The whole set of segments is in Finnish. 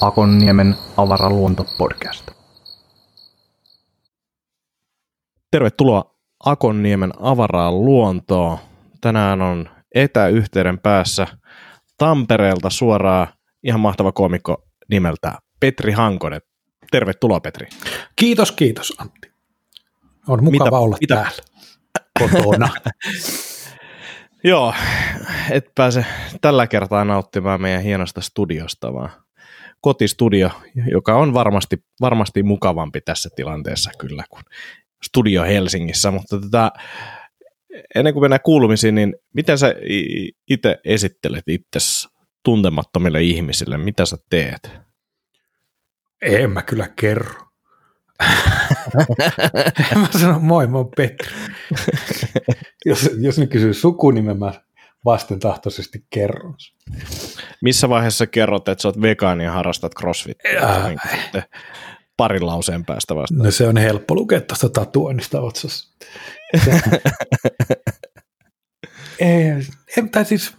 Akonniemen avaraluontopodcast. Tervetuloa Akonniemen avaraan luontoon. Tänään on etäyhteyden päässä Tampereelta suoraan ihan mahtava komikko nimeltä Petri Hankonen. Tervetuloa Petri. Kiitos, kiitos Antti. On mukava mitä, olla mitä? täällä kotona. Joo, et pääse tällä kertaa nauttimaan meidän hienosta studiosta, vaan kotistudio, joka on varmasti, varmasti mukavampi tässä tilanteessa kyllä kuin studio Helsingissä, mutta tätä, ennen kuin mennään kuulumisiin, niin miten sä itse esittelet itsesi tuntemattomille ihmisille, mitä sä teet? En mä kyllä kerro. Mä sanon moi, mä oon Petri. jos, jos ne kysyy sukunimen, mä vastentahtoisesti kerron. Missä vaiheessa kerrot, että sä oot vegaani ja harrastat crossfittiä? Niin parin lauseen päästä vasta. No se on helppo lukea tuosta tatuoinnista otsassa. ei, ei, tai siis,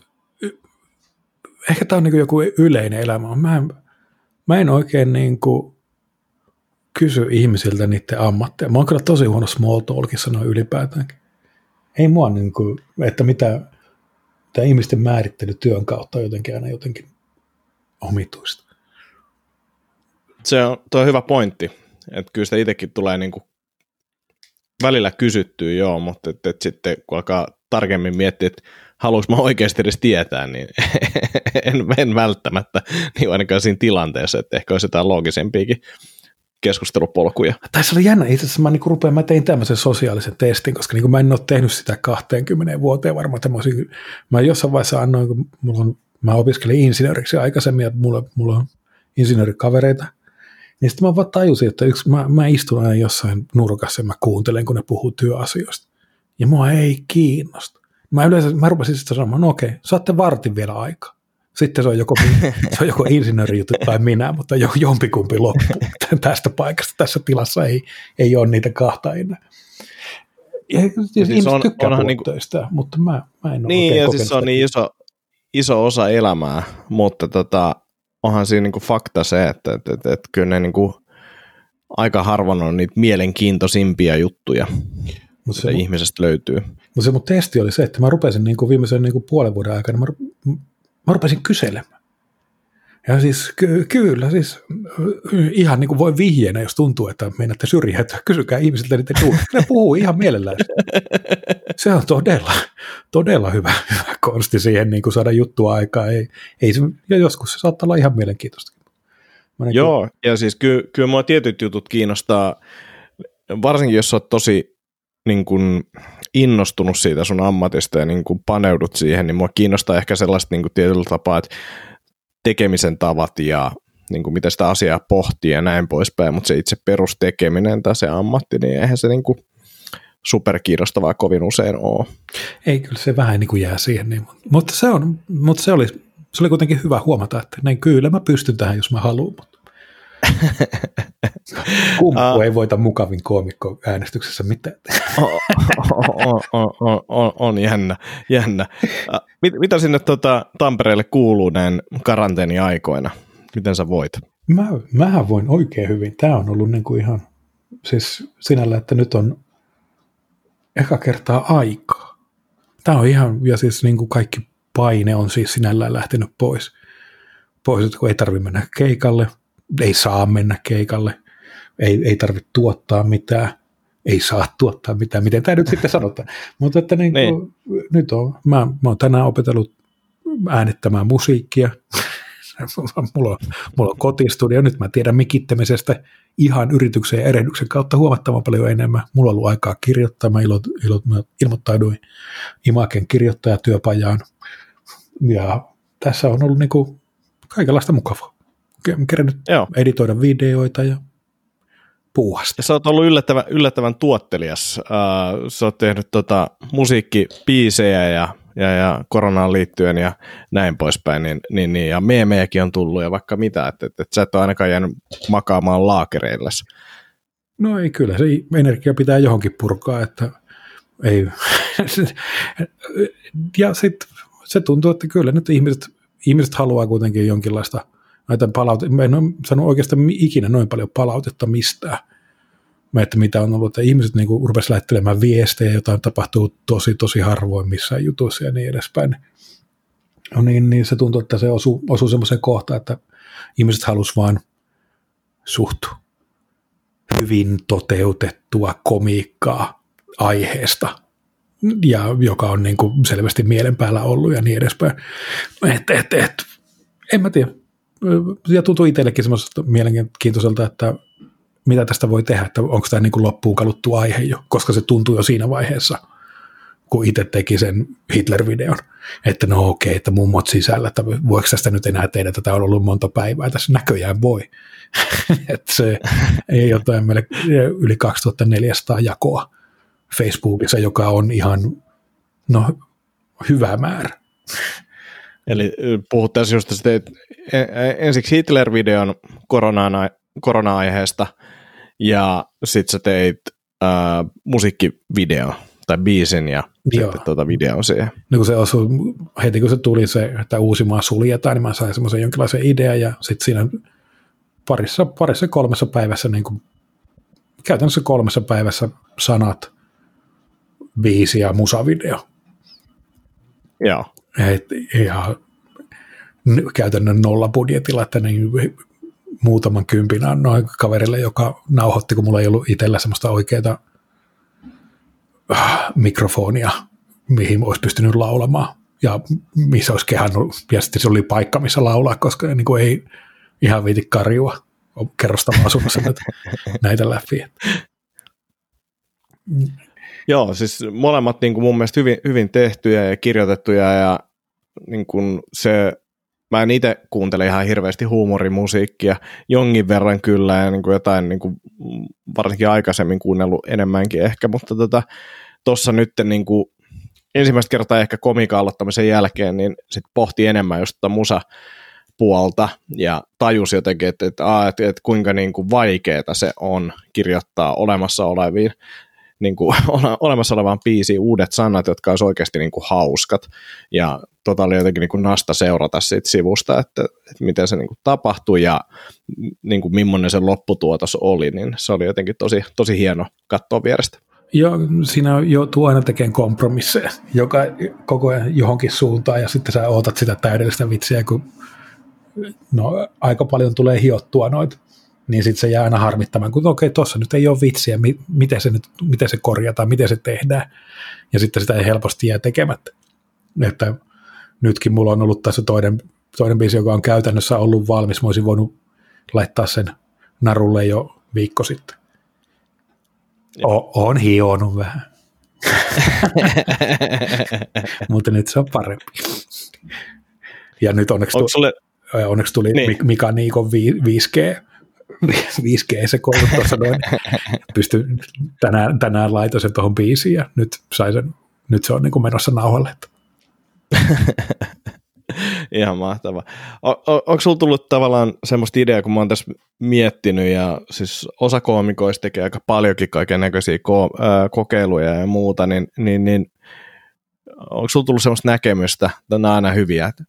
ehkä tämä on niin joku yleinen elämä. Mä en, mä en oikein niin kuin kysy ihmisiltä niiden ammatteja. Mä oon kyllä tosi huono small talkissa noin ylipäätäänkin. Ei mua niin kuin, että mitä tämä ihmisten määrittely työn kautta on jotenkin aina jotenkin omituista. Se on, tuo on hyvä pointti, että kyllä sitä itsekin tulee niin kuin välillä kysyttyä, joo, mutta et, et sitten kun alkaa tarkemmin miettiä, että haluaisin mä oikeasti edes tietää, niin en, en välttämättä, niin ainakaan siinä tilanteessa, että ehkä olisi jotain loogisempiakin keskustelupolkuja. Se oli jännä, itse asiassa mä, niin rupean, mä tein tämmöisen sosiaalisen testin, koska niin mä en ole tehnyt sitä 20 vuoteen varmaan, olisin, mä jossain vaiheessa annoin, kun mulla on, mä opiskelin insinööriksi aikaisemmin, että mulla, mulla on insinöörikavereita, niin sitten mä vaan tajusin, että yksi, mä, mä istun aina jossain nurkassa ja mä kuuntelen, kun ne puhuu työasioista. Ja mua ei kiinnosta. Mä yleensä, mä rupesin sitten sanomaan, no okei, saatte vartin vielä aikaa. Sitten se on joko, se on joko insinöörijuttu tai minä, mutta jompikumpi loppuu tästä paikasta. Tässä tilassa ei, ei ole niitä kahta enää. Ja, siis ihmiset on, tykkää niin kuin, mutta mä, mä en ole Niin, ja siis se on niin iso, iso osa elämää, mutta tota, onhan siinä niin kuin fakta se, että, että, että, että kyllä ne niin kuin, aika harvoin on niitä mielenkiintoisimpia juttuja, mutta se ihmisestä löytyy. Mutta se mun testi oli se, että mä rupesin niin kuin viimeisen niin kuin puolen vuoden aikana, mä mä rupesin kyselemään. Ja siis ky- kyllä, siis ihan niin kuin voi vihjeenä, jos tuntuu, että meinaatte syrjää, että kysykää ihmisiltä niitä duunia. Ne puhuu ihan mielellään. Se on todella, todella hyvä, hyvä konsti siihen niin kuin saada juttua aikaa. Ei, ei se, ja joskus se saattaa olla ihan mielenkiintoista. Joo, ja siis ky- kyllä mua tietyt jutut kiinnostaa, varsinkin jos olet tosi niin kuin innostunut siitä sun ammatista ja niin kuin paneudut siihen, niin mua kiinnostaa ehkä sellaista niin kuin tietyllä tapaa, että tekemisen tavat ja niin kuin mitä sitä asiaa pohtii ja näin poispäin, mutta se itse perustekeminen tai se ammatti, niin eihän se niin kuin superkiinnostavaa kovin usein ole. Ei, kyllä se vähän niin kuin jää siihen, niin, mutta, se on, mutta se, oli, se oli kuitenkin hyvä huomata, että näin kyllä mä pystyn tähän, jos mä haluan, Kumpu ei voita mukavin koomikko äänestyksessä mitään. on, on, on, on, on jännä. jännä. Mit, mitä sinne tuota, Tampereelle kuuluu näin karanteeniaikoina? Miten sä voit? Mä, mähän voin oikein hyvin. Tämä on ollut niin kuin ihan siis sinällä, että nyt on eka kertaa aikaa. Tämä on ihan, ja siis niin kuin kaikki paine on siis sinällään lähtenyt pois. Pois, kun ei tarvitse mennä keikalle, ei saa mennä keikalle, ei, ei tarvitse tuottaa mitään, ei saa tuottaa mitään, miten tämä nyt sitten sanotaan. Mutta että niin kuin, niin. nyt on, mä, mä oon tänään opetellut äänittämään musiikkia, mulla, on, mulla on kotistudio, nyt mä tiedän mikittämisestä ihan yrityksen ja erehdyksen kautta huomattavan paljon enemmän. Mulla on ollut aikaa kirjoittaa, mä, ilo, ilo, mä ilmoittauduin Imaken kirjoittajatyöpajaan. Ja tässä on ollut niin kuin kaikenlaista mukavaa kerännyt Joo. editoida videoita ja puuhasta. Ja sä oot ollut yllättävän, yllättävän tuottelias. Uh, sä oot tehnyt tota, musiikkipiisejä ja, ja, ja koronaan liittyen ja näin poispäin, niin, niin, niin, ja meemejäkin on tullut ja vaikka mitä, että et, et sä et ole ainakaan jäänyt makaamaan laakereilles. No ei kyllä, se energia pitää johonkin purkaa, että Ei. ja sitten se tuntuu, että kyllä nyt ihmiset, ihmiset haluaa kuitenkin jonkinlaista näitä palautetta. Mä en ole saanut oikeastaan ikinä noin paljon palautetta mistään. Mä että mitä on ollut, että ihmiset niin rupesivat lähettelemään viestejä, jotain tapahtuu tosi, tosi harvoin missään jutuissa ja niin edespäin. No niin, niin se tuntuu, että se osuu, osuu semmoiseen kohtaan, että ihmiset halusivat vain suht hyvin toteutettua komiikkaa aiheesta, ja joka on niin kuin selvästi mielen päällä ollut ja niin edespäin. Et, et, et, en mä tiedä. Ja tuntuu itsellekin semmoisesta mielenkiintoiselta, että mitä tästä voi tehdä, että onko tämä niin kuin loppuun kaluttu aihe jo, koska se tuntuu jo siinä vaiheessa, kun itse teki sen Hitler-videon, että no okei, okay, että mummot sisällä, että voiko tästä nyt enää tehdä, tätä on ollut monta päivää, tässä näköjään voi. että se ei jotain meille yli 2400 jakoa Facebookissa, joka on ihan no, hyvä määrä. Eli puhuttaisiin just sitä, että e, e, ensiksi Hitler-videon korona- korona-aiheesta ja sitten sä teit äh, musiikkivideo tai biisin ja Joo. sitten tuota videon siihen. No kun se osui, heti kun se tuli se, että Uusimaa suljetaan, niin mä sain semmoisen jonkinlaisen idean ja sitten siinä parissa, parissa kolmessa päivässä, niin kuin, käytännössä kolmessa päivässä sanat, biisi ja musavideo. Joo. Et ihan käytännön nolla budjetilla, että niin muutaman kympin noin kaverille, joka nauhoitti, kun mulla ei ollut itsellä semmoista oikeaa äh, mikrofonia, mihin olisi pystynyt laulamaan ja missä olisi kehannut, ja sitten se oli paikka, missä laulaa, koska niin kuin ei ihan viiti karjua kerrostama-asunnossa näitä läpi. Joo, siis molemmat niin kuin mun mielestä hyvin, hyvin tehtyjä ja kirjoitettuja ja niin kuin se, mä en itse kuuntele ihan hirveästi huumorimusiikkia, jonkin verran kyllä ja niin kuin jotain niin kuin varsinkin aikaisemmin kuunnellut enemmänkin ehkä, mutta tuossa tota, nyt niin kuin ensimmäistä kertaa ehkä komiikan jälkeen, niin sitten pohti enemmän just tota musa puolta ja tajusi jotenkin, että, että, että, että kuinka niin kuin vaikeaa se on kirjoittaa olemassa oleviin niin kuin, olemassa olevaan biisiin uudet sanat, jotka olisi oikeasti niin kuin, hauskat. Ja tota oli jotenkin niin kuin nasta seurata siitä sivusta, että, että miten se niin kuin, tapahtui ja niin kuin, millainen se lopputuotos oli, niin se oli jotenkin tosi, tosi hieno katsoa vierestä. Joo, siinä joutuu aina tekemään kompromisseja, joka koko ajan johonkin suuntaan, ja sitten sä ootat sitä täydellistä vitsiä, kun no, aika paljon tulee hiottua noita niin sitten se jää aina harmittamaan, kun okei, okay, tuossa nyt ei ole vitsiä, miten se, nyt, miten se korjataan, miten se tehdään, ja sitten sitä ei helposti jää tekemättä. Että nytkin mulla on ollut tässä toinen, toinen biisi, joka on käytännössä ollut valmis, mä olisin voinut laittaa sen narulle jo viikko sitten. O- on hionut vähän. Mutta nyt se on parempi. Ja nyt onneksi, tu- sulle... onneksi tuli niin. Mika Niikon 5G 5G se tuossa noin. Pysty, tänään, tänään laitoin sen tuohon biisiin ja nyt, sai sen, nyt se on niin kuin menossa nauhalle. Ihan mahtava. Onko sulla tullut tavallaan semmoista ideaa, kun mä oon tässä miettinyt, ja siis osa koomikoista tekee aika paljonkin kaiken näköisiä ko, äh, kokeiluja ja muuta, niin, niin, niin onko sulla tullut semmoista näkemystä, että nämä on aina hyviä, että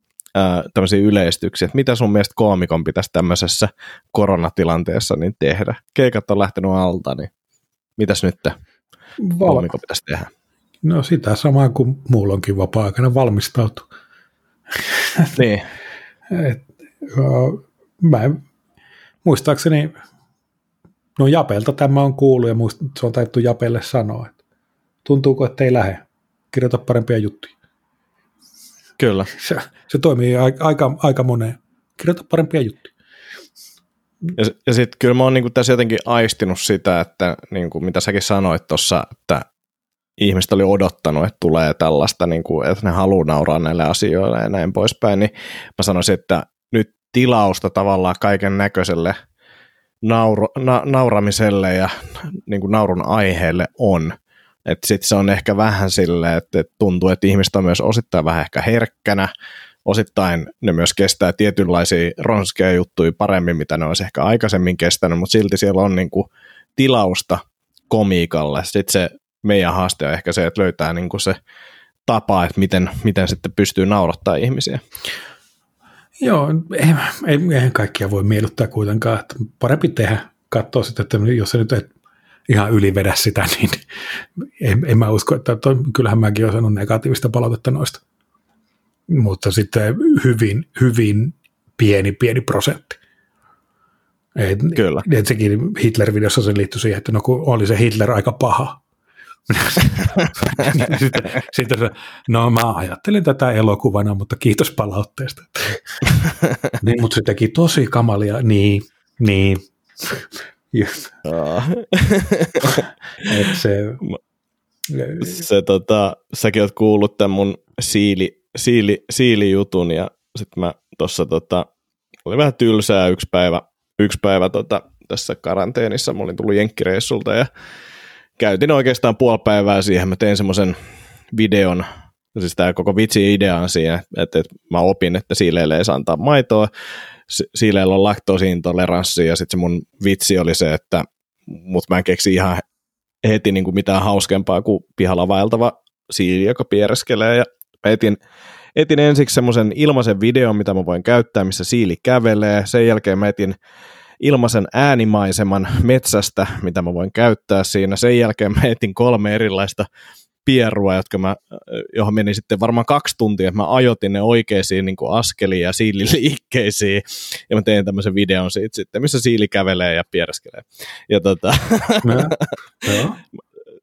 tämmöisiä yleistyksiä, että mitä sun mielestä koomikon pitäisi tämmöisessä koronatilanteessa niin tehdä? Keikat on lähtenyt alta, niin mitäs nyt koomikon pitäisi tehdä? No sitä samaa kuin mulla onkin vapaa-aikana valmistautu. niin. Et, uh, mä en, muistaakseni, no Japelta tämä on kuullut ja muist, se on taittu Japelle sanoa, että tuntuuko, että ei lähde, kirjoita parempia juttuja. Kyllä. Se, se toimii aika, aika moneen. Kirjoita parempia juttuja. Ja, ja sitten kyllä mä oon niinku tässä jotenkin aistinut sitä, että niinku, mitä säkin sanoit tuossa, että ihmiset oli odottanut, että tulee tällaista, niinku, että ne haluaa nauraa näille asioille ja näin poispäin, niin mä sanoisin, että nyt tilausta tavallaan kaiken näköiselle nauro, na, nauramiselle ja niin kuin naurun aiheelle on. Että sitten se on ehkä vähän silleen, että tuntuu, että ihmiset on myös osittain vähän ehkä herkkänä, osittain ne myös kestää tietynlaisia ronskeja juttuja paremmin, mitä ne olisi ehkä aikaisemmin kestänyt, mutta silti siellä on niin kuin tilausta komiikalle. Sitten se meidän haaste on ehkä se, että löytää niin kuin se tapa, että miten, miten sitten pystyy naurattaa ihmisiä. Joo, eihän, eihän kaikkia voi miellyttää kuitenkaan. Että parempi tehdä, katsoa sitten, että jos se nyt et ihan ylivedä sitä, niin en, en mä usko, että to, kyllähän mäkin olen saanut negatiivista palautetta noista. Mutta sitten hyvin, hyvin pieni, pieni prosentti. Et, Kyllä. Et sekin Hitler-videossa se liittyi siihen, että no kun oli se Hitler aika paha. sitten, sitten se, no mä ajattelin tätä elokuvana, mutta kiitos palautteesta. niin, mutta se teki tosi kamalia, niin, niin. Et se, se tota, säkin oot kuullut tämän mun siili, siili, siilijutun ja sitten mä tuossa tota, oli vähän tylsää yksi päivä, yksi päivä tota, tässä karanteenissa, mä olin tullut jenkkireissulta ja käytin oikeastaan puoli päivää siihen, mä tein semmoisen videon, siis tämä koko vitsi idea on siinä, että, että mä opin, että siileille ei saa antaa maitoa, siileillä on laktoosiintoleranssi ja sitten se mun vitsi oli se, että mut mä en keksi ihan heti niin kuin mitään hauskempaa kuin pihalla vaeltava siili, joka piereskelee ja etin, etin ensiksi semmoisen ilmaisen videon, mitä mä voin käyttää, missä siili kävelee. Sen jälkeen mä etin ilmaisen äänimaiseman metsästä, mitä mä voin käyttää siinä. Sen jälkeen mä etin kolme erilaista pierua, jotka mä, johon meni sitten varmaan kaksi tuntia, että mä ajotin ne oikeisiin niin kuin askeliin ja siililiikkeisiin, ja mä tein tämmöisen videon siitä sitten, missä siili kävelee ja piereskelee. Ja tota,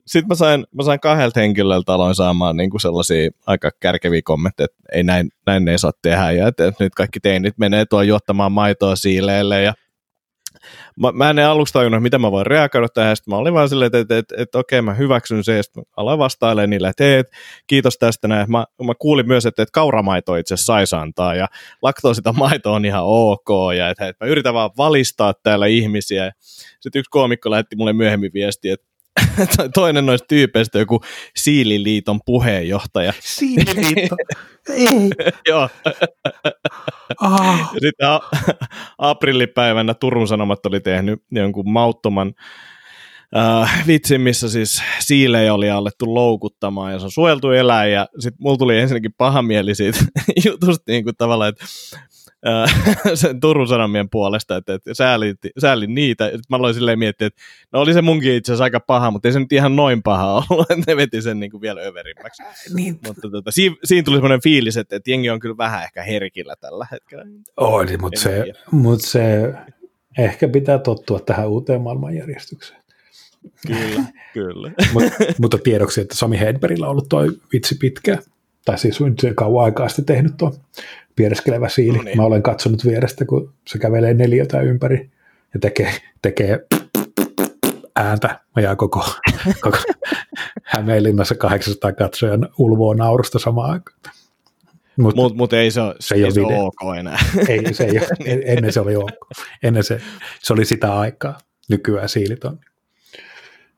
sitten mä sain, mä sain kahdelta henkilöltä aloin saamaan niin kuin sellaisia aika kärkeviä kommentteja, että ei näin, näin ei saa tehdä, ja että, että nyt kaikki teinit menee tuolla juottamaan maitoa siileille, ja mä, mä en aluksi tajunnut, miten mä voin reagoida tähän, sitten mä olin vaan silleen, että, että, että, okei, mä hyväksyn se, ja sitten aloin vastailemaan niille, että hei, kiitos tästä näin. Mä, mä kuulin myös, että, että kauramaito itse saisi antaa, ja laktoosita maito on ihan ok, ja että, että mä yritän vaan valistaa täällä ihmisiä. Sitten yksi koomikko lähetti mulle myöhemmin viesti, että toinen noista tyypeistä joku Siililiiton puheenjohtaja. Siililiitto? Ei. Joo. ah. sitten a- aprillipäivänä Turun Sanomat oli tehnyt jonkun mauttoman äh, vitsin, missä siis siilejä oli alettu loukuttamaan ja se on suojeltu eläin ja sitten mulla tuli ensinnäkin paha mieli siitä jutusta niin kuin tavallaan, että sen Turun Sanomien puolesta, että, että säälin, säälin niitä. Sitten mä aloin silleen miettiä, että no oli se munkin itse asiassa aika paha, mutta ei se nyt ihan noin paha ollut, että ne veti sen niin kuin vielä överimmäksi. Niin. Mutta tota, siinä, siinä tuli semmoinen fiilis, että, että jengi on kyllä vähän ehkä herkillä tällä hetkellä. Oli, mutta se, mutta se ehkä pitää tottua tähän uuteen maailmanjärjestykseen. Kyllä, kyllä. Mut, mutta tiedoksi, että Sami Hedbergillä on ollut toi vitsi pitkään. Tai siis kauan aikaa sitten tehnyt tuon piereskelevä siili. No niin. Mä olen katsonut vierestä, kun se kävelee neljötä ympäri ja tekee, tekee ääntä. Mä jää koko, koko Hämeenlinnassa 800 katsojan ulvoa naurusta samaan aikaan. Mutta mut, mut ei se, ole, se ei, se ole ok enää. Ei, se ei ennen se oli ok. Ennen se, se oli sitä aikaa. Nykyään siilit on.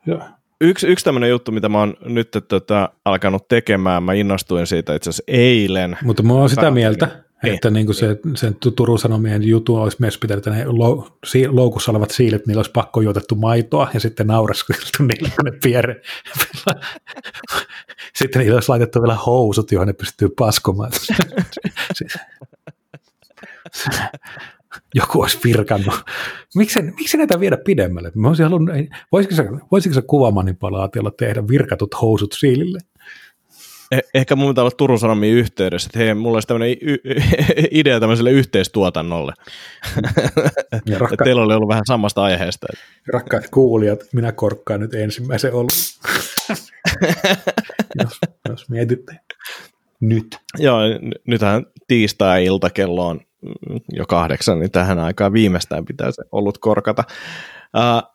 Joo yksi, yksi tämmöinen juttu, mitä mä oon nyt tota, alkanut tekemään, mä innostuin siitä itse asiassa eilen. Mutta mä oon sitä mieltä, niin. että niin kuin se, sen Turun Sanomien jutu olisi myös pitänyt, että ne loukussa olevat siilet, niillä olisi pakko juotettu maitoa ja sitten naureskeltu niillä, kun ne piere. sitten niillä olisi laitettu vielä housut, johon ne pystyy paskomaan joku olisi virkannut. Miksi, miksi näitä viedä pidemmälle? Mä halunnut, voisiko, se, voisiko se kuvamanipulaatiolla tehdä virkatut housut siilille? Eh, ehkä mun pitää olla Turun Sanomien yhteydessä, että hei, mulla olisi tämmöinen idea tämmöiselle yhteistuotannolle. Ja rakka... Teillä oli ollut vähän samasta aiheesta. Rakkaat kuulijat, minä korkkaan nyt ensimmäisen ollut. jos, jos mietitte. Nyt. Joo, nythän tiistai-ilta kello on jo kahdeksan, niin tähän aikaan viimeistään pitäisi ollut korkata. Uh,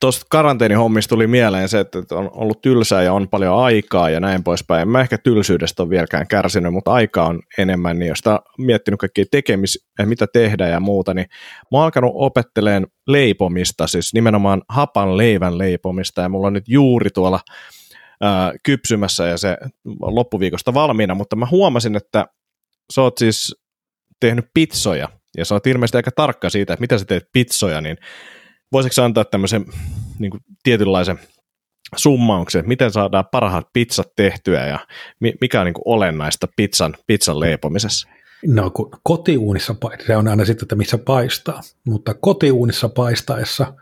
Tuosta karanteenihommista tuli mieleen se, että on ollut tylsää ja on paljon aikaa ja näin poispäin. Mä ehkä tylsyydestä on vieläkään kärsinyt, mutta aika on enemmän, niin jos on miettinyt kaikkia tekemis, mitä tehdä ja muuta, niin mä oon alkanut opetteleen leipomista, siis nimenomaan hapan leivän leipomista, ja mulla on nyt juuri tuolla ää, kypsymässä ja se loppuviikosta valmiina, mutta mä huomasin, että sä oot siis tehnyt pizzoja, ja sä oot ilmeisesti aika tarkka siitä, että mitä sä teet pizzoja, niin voisitko antaa tämmöisen niin kuin tietynlaisen summauksen, miten saadaan parhaat pizzat tehtyä ja mikä on niin kuin olennaista pizzan, pizzan leipomisessa? No kun kotiuunissa, se on aina sitten, että missä paistaa, mutta kotiuunissa paistaessa,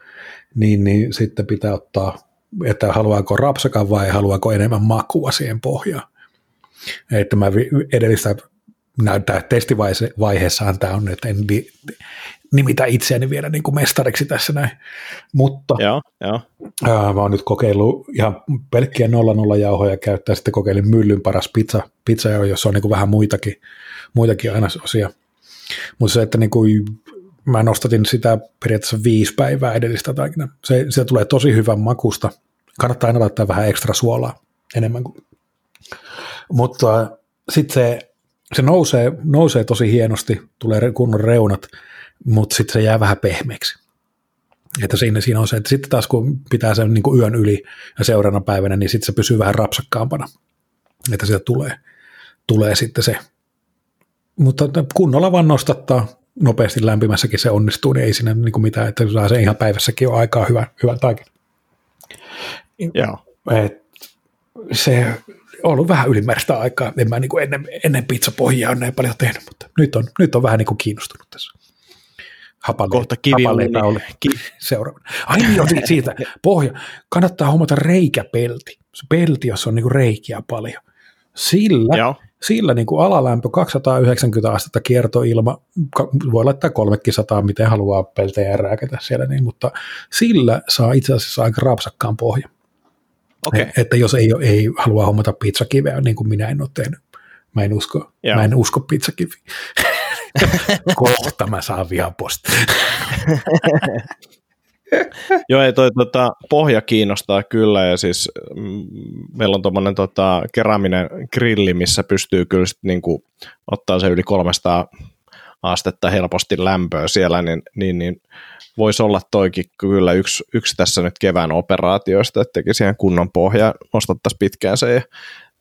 niin, niin sitten pitää ottaa, että haluaako rapsakan vai haluaako enemmän makua siihen pohjaan. Että mä edellistä näyttää testivaiheessahan tämä on, että en nimitä itseäni vielä niin kuin mestariksi tässä näin. Mutta joo, joo. Ää, mä oon nyt kokeillut ihan pelkkiä 00 jauhoja käyttää, sitten kokeilin myllyn paras pizza, pizza jossa on niin kuin vähän muitakin, muitakin ainesosia. Mutta se, että niin kuin, mä nostatin sitä periaatteessa viisi päivää edellistä taikina. Se, se tulee tosi hyvän makusta. Kannattaa aina laittaa vähän ekstra suolaa enemmän kuin. Mutta sitten se, se nousee, nousee tosi hienosti, tulee kunnon reunat, mutta sitten se jää vähän pehmeäksi. Että siinä, siinä on se, että sitten taas kun pitää sen niin kuin yön yli ja seuraavana päivänä, niin sitten se pysyy vähän rapsakkaampana, että sieltä tulee, tulee sitten se. Mutta kunnolla vaan nostattaa nopeasti lämpimässäkin se onnistuu, niin ei siinä niin kuin mitään, että saa se ihan päivässäkin jo aikaa hyvä, hyvän taikin. Joo. Et se on ollut vähän ylimääräistä aikaa. En mä niin kuin ennen, ennen pizzapohjaa ole näin paljon tehnyt, mutta nyt on, nyt on vähän niin kuin kiinnostunut tässä. Hapale, Kohta kivi oli ki- seuraavana. Ai niin, jo, siitä pohja. Kannattaa huomata reikäpelti. Se pelti, jossa on niinku reikiä paljon. Sillä, Joo. sillä niinku alalämpö 290 astetta kiertoilma, voi laittaa 300, miten haluaa peltejä rääkätä siellä, niin, mutta sillä saa itse asiassa aika rapsakkaan pohja. Okay. Että jos ei, ei halua hommata pizzakiveä, niin kuin minä en ole tehnyt. Mä en usko, mä en usko pizzakiviä. Kohta mä saan posta. Joo, ei toi tota, pohja kiinnostaa kyllä ja siis mm, meillä on tuommoinen tota, keraminen grilli, missä pystyy kyllä sit, niin kuin, ottaa se yli 300 astetta helposti lämpöä siellä, niin, niin, niin voisi olla toikin kyllä yksi, yksi tässä nyt kevään operaatioista, että tekisi ihan kunnon pohja, nostattaisiin pitkään se ja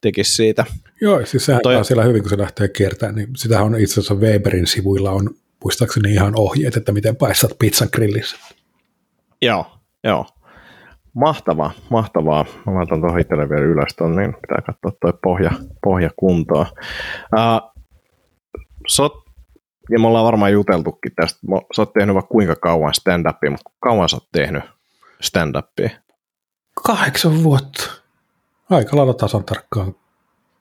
tekisi siitä. Joo, siis sehän Toi... on siellä hyvin, kun se lähtee kiertämään, niin sitähän on itse asiassa Weberin sivuilla on muistaakseni ihan ohjeet, että miten paistat pizzan grillissä. Joo, joo. Mahtavaa, mahtavaa. Mä laitan tuohon itselle vielä ylös ton, niin pitää katsoa toi pohja, pohja kuntoa. Uh, sot, ja me ollaan varmaan juteltukin tästä, sä oot tehnyt vaikka kuinka kauan stand-upia, mutta kauan sä oot tehnyt stand-upia? Kahdeksan vuotta. Aika lailla tasan tarkkaan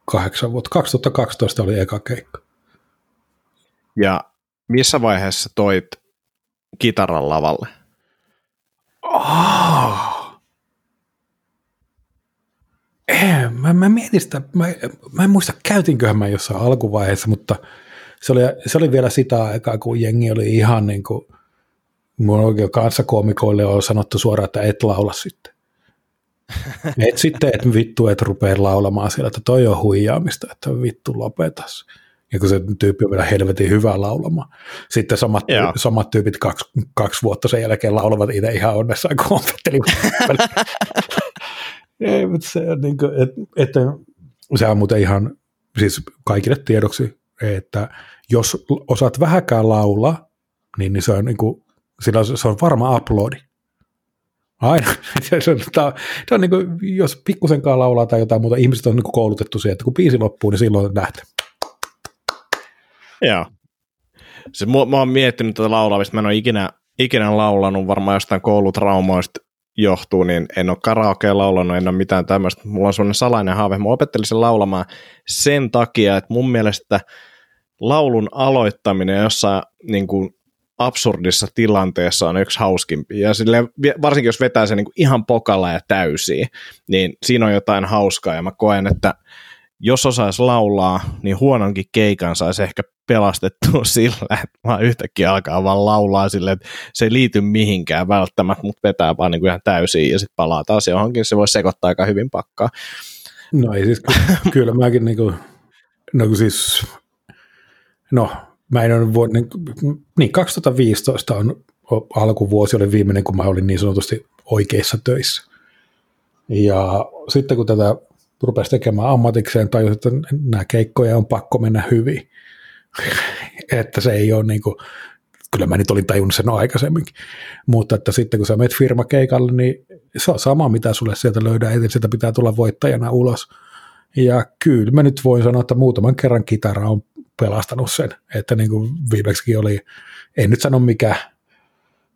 kahdeksan vuotta. 2012 oli eka keikka. Ja missä vaiheessa toit kitaran lavalle? Oh. Ei, mä, mä mietin sitä, mä, mä en muista käytinköhän mä jossain alkuvaiheessa, mutta se oli, se oli vielä sitä aikaa, kun jengi oli ihan niin kuin, mun oikein kanssakoomikoille on sanottu suoraan, että et laula sitten. et sitten, että vittu, et rupea laulamaan siellä, että toi on huijaamista, että vittu lopetas. Ja kun se tyyppi on vielä helvetin hyvä laulamaan. Sitten samat, samat tyypit kaksi, kaksi vuotta sen jälkeen laulavat itse ihan onnessaan, kun opettelivat. Ei, mutta se on niin kuin, että, että se on muuten ihan, siis kaikille tiedoksi, että jos osaat vähäkään laulaa, niin, niin se on, niin kuin, sillä se on varma uploadi. Aina. se on, tämä on, tämä on niin kuin, jos pikkusenkaan laulaa tai jotain muuta, ihmiset on niin kuin koulutettu siihen, että kun biisi loppuu, niin silloin nähty. Joo. Se, mä, mä oon miettinyt tätä laulamista, mä en ole ikinä, ikinä laulanut, varmaan jostain koulutraumoista johtuu, niin en ole karaokea laulanut, en ole mitään tämmöistä. Mulla on sellainen salainen haave. Mä opettelin sen laulamaan sen takia, että mun mielestä laulun aloittaminen jossain niin kuin absurdissa tilanteessa on yksi hauskimpi. Ja sille, varsinkin jos vetää sen niin ihan pokalla ja täysiä, niin siinä on jotain hauskaa. Ja mä koen, että jos osaisi laulaa, niin huononkin keikan saisi ehkä pelastettua sillä, että vaan yhtäkkiä alkaa vaan laulaa sille, että se ei liity mihinkään välttämättä, mutta vetää vaan niin kuin ihan täysin ja sitten palaa taas johonkin, se voi sekoittaa aika hyvin pakkaa. No ei siis, kyllä mäkin niin kuin, no siis, no mä en ole vuoden, niin 2015 on alkuvuosi oli viimeinen, kun mä olin niin sanotusti oikeissa töissä. Ja sitten kun tätä rupesi tekemään ammatikseen, tai että nämä keikkoja on pakko mennä hyvin. että se ei ole niin kuin, kyllä mä nyt olin tajunnut sen aikaisemminkin. Mutta että sitten kun sä menet firmakeikalle, niin se on sama, mitä sulle sieltä löydään, että sieltä pitää tulla voittajana ulos. Ja kyllä mä nyt voin sanoa, että muutaman kerran kitara on pelastanut sen, että niin kuin viimeksi oli, en nyt sano mikä,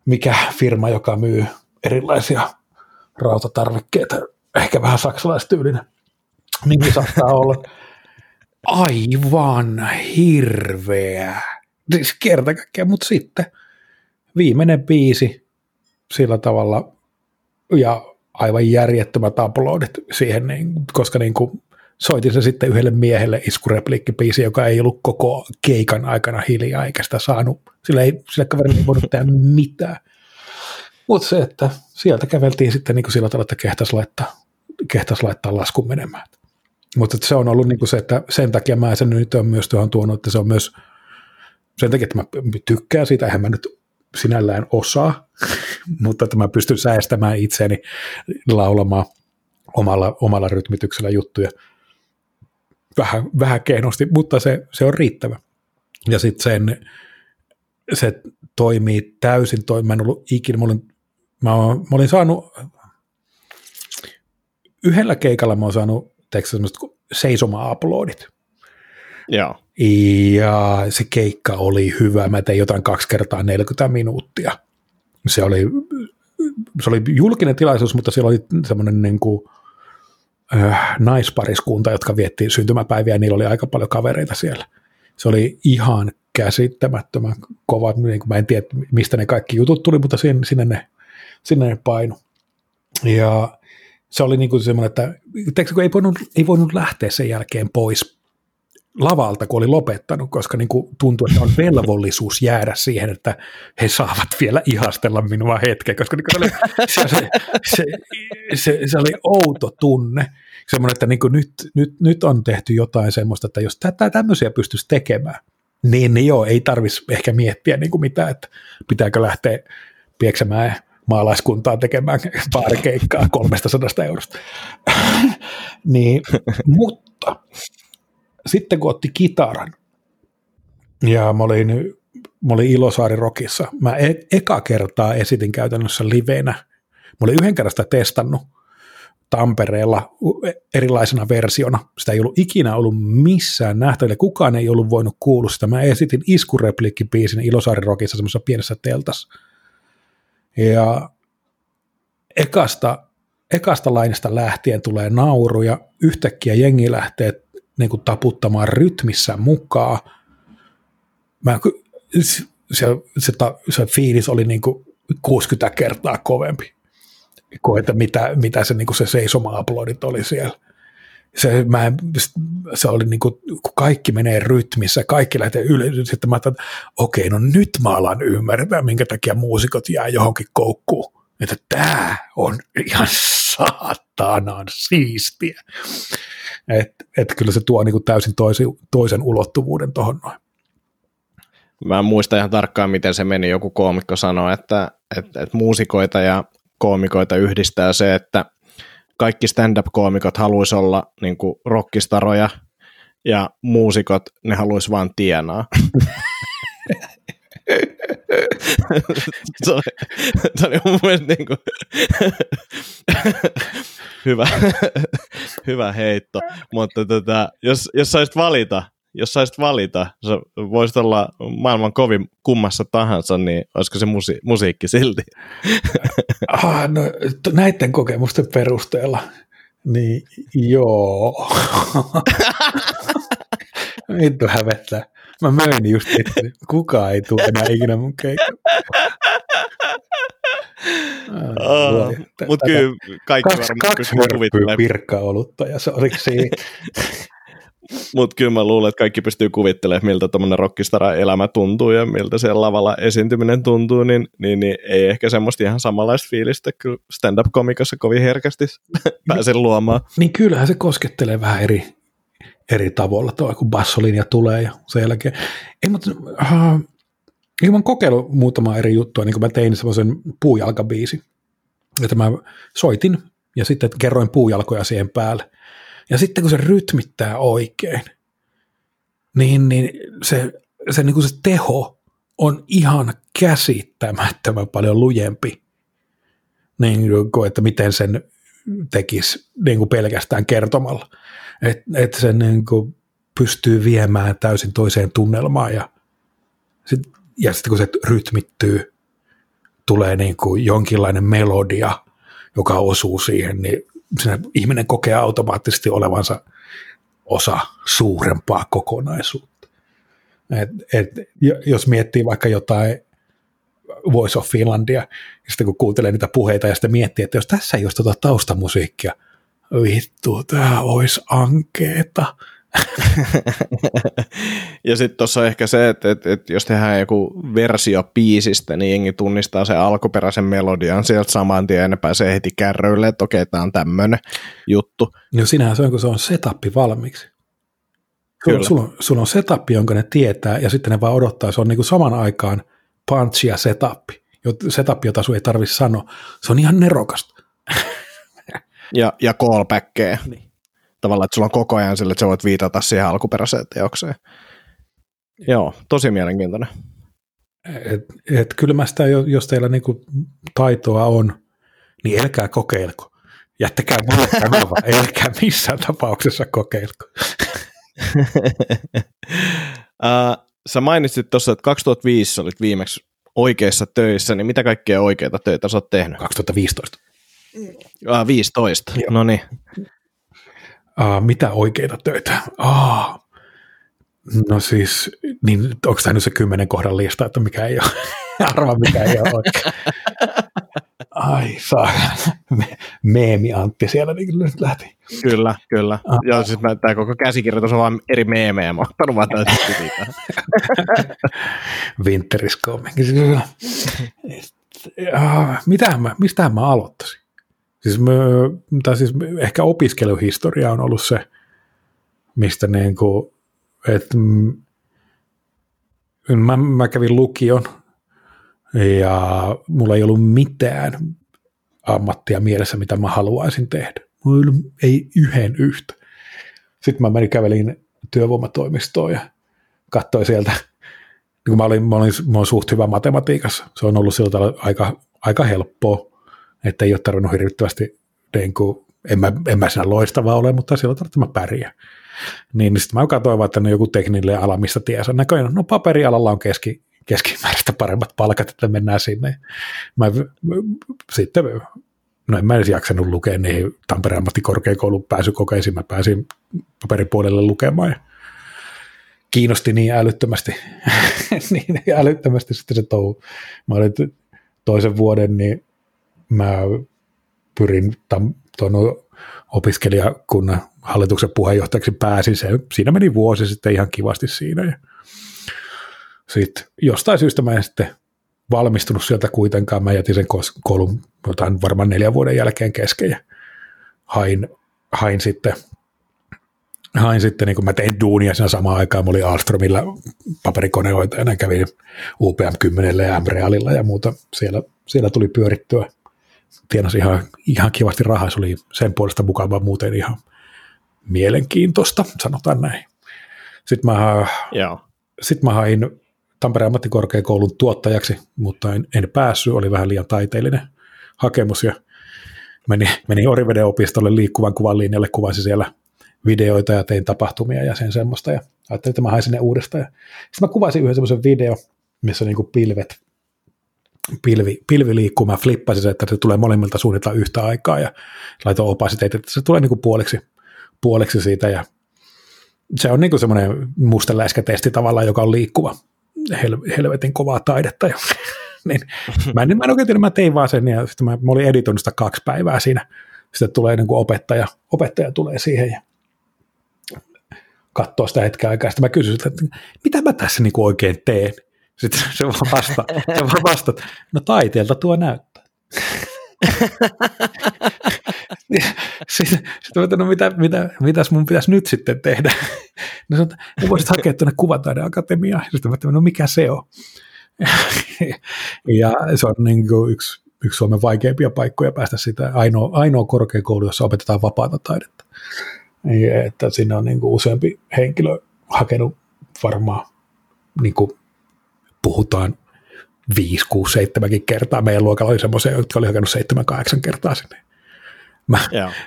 mikä firma, joka myy erilaisia rautatarvikkeita, ehkä vähän saksalaistyylinen, niin saattaa olla. Aivan hirveä. Siis kerta kaikkiaan, mutta sitten viimeinen biisi sillä tavalla ja aivan järjettömät uploadit siihen, niin, koska niin kuin soitin se sitten yhdelle miehelle iskurepliikkipiisi, joka ei ollut koko keikan aikana hiljaa, eikä sitä saanut, sillä, ei, sillä kaverilla ei voinut tehdä mitään. Mutta se, että sieltä käveltiin sitten niin kuin sillä tavalla, että kehtas laittaa, kehtas laittaa laskun menemään. Mutta se on ollut niin kuin se, että sen takia mä sen nyt on myös tuohon tuonut, että se on myös sen takia, että mä tykkään siitä, eihän mä nyt sinällään osaa, mutta että mä pystyn säästämään itseäni laulamaan omalla, omalla rytmityksellä juttuja vähän, vähän kehnosti, mutta se, se on riittävä. Ja sitten sen, se toimii täysin, toi, mä en ollut ikinä, mä olin, mä, mä olin saanut, yhdellä keikalla mä oon saanut semmoista seisoma-uploadit. Joo. Ja se keikka oli hyvä. Mä tein jotain kaksi kertaa 40 minuuttia. Se oli, se oli julkinen tilaisuus, mutta siellä oli semmoinen niin kuin, naispariskunta, jotka vietti syntymäpäiviä, niillä oli aika paljon kavereita siellä. Se oli ihan käsittämättömän kova, niin kuin mä en tiedä, mistä ne kaikki jutut tuli, mutta sinne, sinne ne, sinne ne painu. Ja se oli niin kuin semmoinen, että teikö, ei, voinut, ei voinut lähteä sen jälkeen pois lavalta, kun oli lopettanut, koska niin kuin tuntui, että on velvollisuus jäädä siihen, että he saavat vielä ihastella minua hetken, koska niin se, oli, se, se, se, se, se oli outo tunne, semmoinen, että niin kuin nyt, nyt, nyt on tehty jotain semmoista, että jos tätä tämmöisiä pystyisi tekemään, niin, niin joo, ei tarvitsisi ehkä miettiä niin kuin mitään, että pitääkö lähteä pieksämään maalaiskuntaa tekemään baarikeikkaa 300 eurosta. niin, mutta sitten kun otti kitaran, ja mä olin, mä olin Ilosaari Rockissa, mä e- eka kertaa esitin käytännössä livenä. Mä olin yhden kerran sitä testannut Tampereella erilaisena versiona. Sitä ei ollut ikinä ollut missään nähtävillä. Kukaan ei ollut voinut kuulla sitä. Mä esitin iskurepliikkipiisin Ilosaari Rockissa semmoisessa pienessä teltassa. Ja ekasta, ekasta lainista lähtien tulee nauru ja yhtäkkiä jengi lähtee niin kuin taputtamaan rytmissä mukaan. Mä, se, se, se, se fiilis oli niin kuin 60 kertaa kovempi kuin että mitä, mitä se, niin kuin se seisoma-uploadit oli siellä. Se, mä, se oli niin kuin, kun kaikki menee rytmissä, kaikki lähtee ylös, sitten mä ajattelin, että okei, no nyt mä alan ymmärtää, minkä takia muusikot jää johonkin koukkuun. Että tämä on ihan saatanan siistiä. Että et kyllä se tuo niin kuin täysin toisi, toisen ulottuvuuden tuohon noin. Mä en muista ihan tarkkaan, miten se meni. Joku koomikko sanoi, että, että, että muusikoita ja koomikoita yhdistää se, että kaikki stand-up-koomikot haluaisi olla niin kuin rockistaroja ja muusikot, ne haluaisi vaan tienaa. se, oli, se oli mun mielestä niin kuin hyvä, hyvä heitto, mutta tota, jos, jos saisit valita, jos saisit valita, sä voisit olla maailman kovin kummassa tahansa, niin olisiko se musi- musiikki silti? ah, no, näiden kokemusten perusteella, niin joo. Vittu hävettää. Mä möin just, että kukaan ei tule enää ikinä mun keikkaan. Oh, Mutta kyllä kaikki kaksi, varmaan kaksi pystyy pirkkaa olutta ja se oli siinä. Mutta kyllä mä luulen, että kaikki pystyy kuvittelemaan, miltä tuommoinen rockistara elämä tuntuu ja miltä siellä lavalla esiintyminen tuntuu, niin, niin, niin ei ehkä semmoista ihan samanlaista fiilistä kyllä stand-up-komikassa kovin herkästi pääse luomaan. Niin kyllähän se koskettelee vähän eri, eri tavoilla tuo, kun bassolinja tulee ja sen jälkeen. Ei, mutta uh, mä oon kokeillut muutama eri juttua, niin kuin mä tein semmoisen puujalkabiisi, että mä soitin ja sitten kerroin puujalkoja siihen päälle. Ja sitten kun se rytmittää oikein, niin, niin se, se, niin kuin se teho on ihan käsittämättömän paljon lujempi, niin kuin, että miten sen tekisi niin kuin pelkästään kertomalla. Että et se niin kuin pystyy viemään täysin toiseen tunnelmaan ja sitten ja sit kun se rytmittyy, tulee niin kuin jonkinlainen melodia, joka osuu siihen, niin siinä ihminen kokee automaattisesti olevansa osa suurempaa kokonaisuutta. Et, et, jos miettii vaikka jotain Voice of Finlandia, ja sitten kun kuuntelee niitä puheita ja sitten miettii, että jos tässä ei olisi tuota taustamusiikkia, vittu, tämä olisi ankeeta. ja sitten tuossa on ehkä se, että, että, että jos tehdään joku versio piisistä, niin jengi tunnistaa sen alkuperäisen melodian sieltä saman tien ja ne pääsee heti kärryille, että okei, tämä on tämmöinen juttu. No sinähän se on, kun se on setappi valmiiksi. Kyllä. Sulla, on, sulla on setup, jonka ne tietää, ja sitten ne vaan odottaa. Se on niin kuin saman aikaan punch ja setup. Setup, jota sun ei tarvitse sanoa. Se on ihan nerokasta. Ja, ja callbackkejä. Niin tavallaan, että sulla on koko ajan sille, että sä voit viitata siihen alkuperäiseen teokseen. Joo, tosi mielenkiintoinen. Et, et kyllä mä sitä, jos teillä niinku taitoa on, niin älkää kokeilko. Jättäkää mulle kanava, älkää missään tapauksessa kokeilko. uh, sä mainitsit tuossa, että 2005 olit viimeksi oikeissa töissä, niin mitä kaikkea oikeita töitä sä oot tehnyt? 2015. Uh, 15, no niin. Uh, mitä oikeita töitä? Oh. No siis, niin onko tämä nyt se kymmenen kohdan lista, että mikä ei ole, arva mikä ei ole oikein. Ai saa, meemi Antti siellä niin nyt lähti. Kyllä, kyllä. Ah. Joo, siis tämä koko käsikirjoitus on vain eri meemejä, mä oon vaan täysin Winteris Mitä mä, mistä mä aloittaisin? Siis, mä, tai siis ehkä opiskeluhistoria on ollut se, mistä niin kuin, että mä, mä kävin lukion ja mulla ei ollut mitään ammattia mielessä, mitä mä haluaisin tehdä. Mulla ei yhden yhtä. Sitten mä menin kävelin työvoimatoimistoon ja katsoin sieltä, kun mä olin, mä olin, mä olin suht hyvä matematiikassa. Se on ollut siltä aika, aika helppoa että ei ole tarvinnut hirvittävästi, niin kuin, en, mä, en mä siinä loistavaa ole, mutta tavalla, että mä pärjään. Niin, niin sitten mä katsoin vaan, että ne joku tekninen ala, missä tiesä näköjään, no paperialalla on keski, keskimääräistä paremmat palkat, että mennään sinne. Mä, sitten, no en mä edes jaksanut lukea niihin Tampereen ammattikorkeakoulun pääsykokeisiin, mä pääsin paperipuolelle lukemaan ja kiinnosti niin älyttömästi, niin älyttömästi sitten se touhu. Mä olin toisen vuoden, niin mä pyrin tuon opiskelijakunnan hallituksen puheenjohtajaksi pääsin. Se, siinä meni vuosi sitten ihan kivasti siinä. Ja sitten jostain syystä mä en sitten valmistunut sieltä kuitenkaan. Mä jätin sen koulun jotain varmaan neljän vuoden jälkeen kesken ja hain, hain sitten hain sitten, niin kun mä tein duunia siinä samaan aikaan, mä olin Alstromilla paperikonehoitajana, kävin UPM 10 ja M-Realilla ja muuta. Siellä, siellä tuli pyörittyä tienasi ihan, ihan kivasti rahaa, se oli sen puolesta mukava muuten ihan mielenkiintoista, sanotaan näin. Sitten mä, Joo. Sit mä hain Tampereen ammattikorkeakoulun tuottajaksi, mutta en, en päässyt, oli vähän liian taiteellinen hakemus ja menin, menin Oriveden opistolle liikkuvan kuvan linjalle, kuvasin siellä videoita ja tein tapahtumia ja sen semmoista ja ajattelin, että mä hain sinne uudestaan. Sitten mä kuvasin yhden semmoisen video, missä on niin pilvet pilvi, pilvi liikkuu, mä flippasin se, että se tulee molemmilta suunnitella yhtä aikaa ja laitoin opasiteet, että se tulee niin kuin puoliksi, puoliksi siitä ja se on niin semmoinen mustenläiskätesti tavallaan, joka on liikkuva hel, helvetin kovaa taidetta. Ja, niin, mä, en, mä en oikein tiedä, mä tein vaan sen ja sitten mä, mä olin editoinut sitä kaksi päivää siinä. Sitten tulee niin kuin opettaja, opettaja tulee siihen ja katsoo sitä hetken aikaa. Sitten mä kysyin, että mitä mä tässä niin kuin oikein teen. Sitten se vaan vastaa, se vaan vastaa no taiteelta tuo näyttää. sitten, sitten no mitä, mitä, mitäs mun pitäisi nyt sitten tehdä? No sanoin, että voisit hakea tuonne kuvataideakatemiaan. Sitten mä no mikä se on? ja se on niin kuin yksi, yksi Suomen vaikeimpia paikkoja päästä sitä ainoa, ainoa korkeakoulu, jossa opetetaan vapaata taidetta. Ja, että sinne on niin kuin useampi henkilö hakenut varmaan niin kuin puhutaan 5, 6, 7 kertaa. Meidän luokalla oli semmoisia, jotka oli hakenut 7, 8 kertaa sinne. Mä,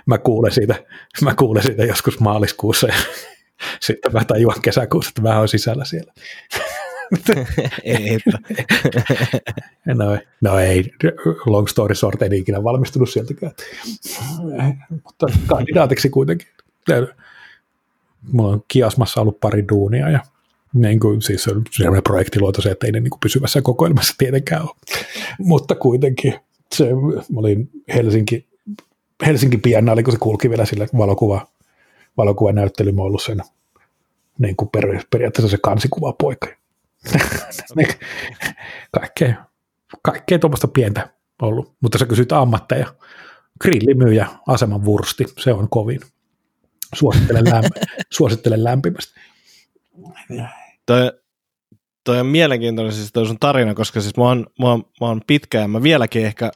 mä, kuulen siitä, mä kuulen siitä joskus maaliskuussa ja sitten mä tajuan kesäkuussa, että mä oon sisällä siellä. ei, no, no ei, long story short, en ikinä valmistunut sieltäkään. Mutta kandidaatiksi kuitenkin. Mulla on Kiasmassa ollut pari duunia ja niin kuin, siis on sellainen projektiluoto se, että ei ne niin kuin pysyvässä kokoelmassa tietenkään ole. Mutta kuitenkin se, mä olin Helsinki, Helsinki Biennale, kun se kulki vielä sille valokuva, valokuvanäyttely, mä ollut sen niin kuin per, periaatteessa se kansikuvapoika. kaikkea, kaikkea tuommoista pientä ollut. Mutta sä kysyt ammatteja. Grillimyyjä, aseman vursti, se on kovin. Suosittelen, lämp- suosittelen lämpimästi. Toi, toi on mielenkiintoinen siis toi sun tarina, koska siis mä oon, mä oon, mä oon pitkään, mä vieläkin ehkä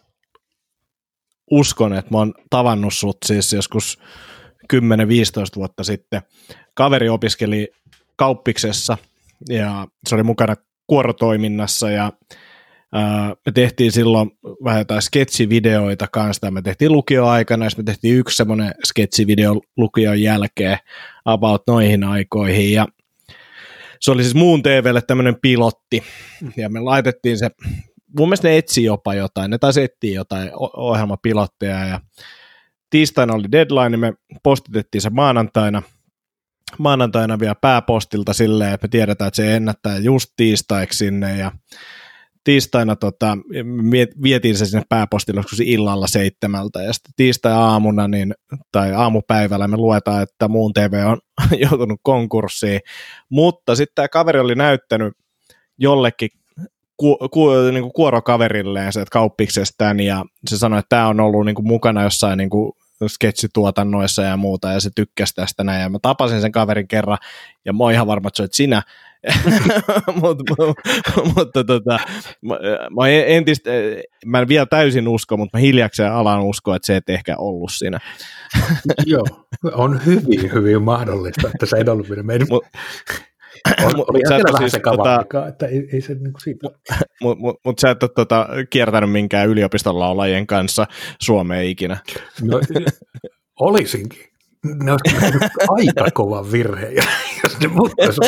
uskon, että mä oon tavannut sut siis joskus 10-15 vuotta sitten. Kaveri opiskeli kauppiksessa ja se oli mukana kuorotoiminnassa ja me tehtiin silloin vähän jotain sketsivideoita kanssa, me tehtiin lukioaikana ja me tehtiin yksi semmoinen sketsivideo lukion jälkeen about noihin aikoihin ja se oli siis muun TVlle tämmöinen pilotti, ja me laitettiin se, mun mielestä ne etsi jopa jotain, ne taisi etsiä jotain ohjelmapilotteja, ja tiistaina oli deadline, niin me postitettiin se maanantaina, maanantaina vielä pääpostilta silleen, että me tiedetään, että se ennättää just tiistaiksi sinne, ja tiistaina tota, vietiin se sinne pääpostille illalla seitsemältä ja sitten tiistai-aamuna niin, tai aamupäivällä me luetaan, että muun TV on joutunut konkurssiin, mutta sitten tämä kaveri oli näyttänyt jollekin ku, ku, niin kuin kuorokaverilleen se, että kauppiksestään ja se sanoi, että tämä on ollut niin kuin mukana jossain niin kuin sketsituotannoissa ja muuta, ja se tykkäsi tästä näin, ja mä tapasin sen kaverin kerran, ja mä oon ihan varma, että se sinä, mutta, mutta tota, mä, mä, entistä, mä en vielä täysin usko, mutta mä hiljakseen alan uskoa, että se et ehkä ollut siinä. Joo, on hyvin, hyvin mahdollista, että se ei ollut meidän. Mut, on, oli vähän siis, se tota, että ei, ei se niin kuin siitä. Mutta mut, mut sä et ole tota, kiertänyt minkään yliopiston laulajien kanssa Suomeen ikinä. No, olisinkin ne olisi aika kova virhe, jos ne muuttaisi.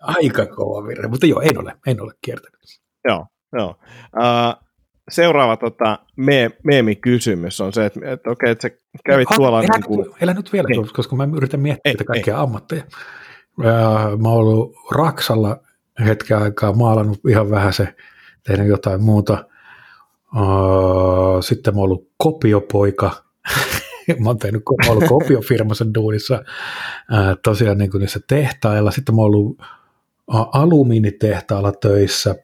aika kova virhe, mutta joo, en ole, en ole kiertänyt. Joo, joo. Uh, seuraava tota, me, meemikysymys on se, että, että okei, että sä kävit ha, tuolla... Elä, niin kuin... elä nyt vielä, niin. koska mä yritän miettiä ei, kaikkia ei. ammatteja. Mä oon ollut Raksalla hetken aikaa, maalannut ihan vähän se, tehnyt jotain muuta. Sitten mä oon ollut kopiopoika, mä oon tehnyt, ollut kopiofirmassa duunissa tosiaan niin kuin niissä tehtailla. Sitten mä oon ollut alumiinitehtaalla töissä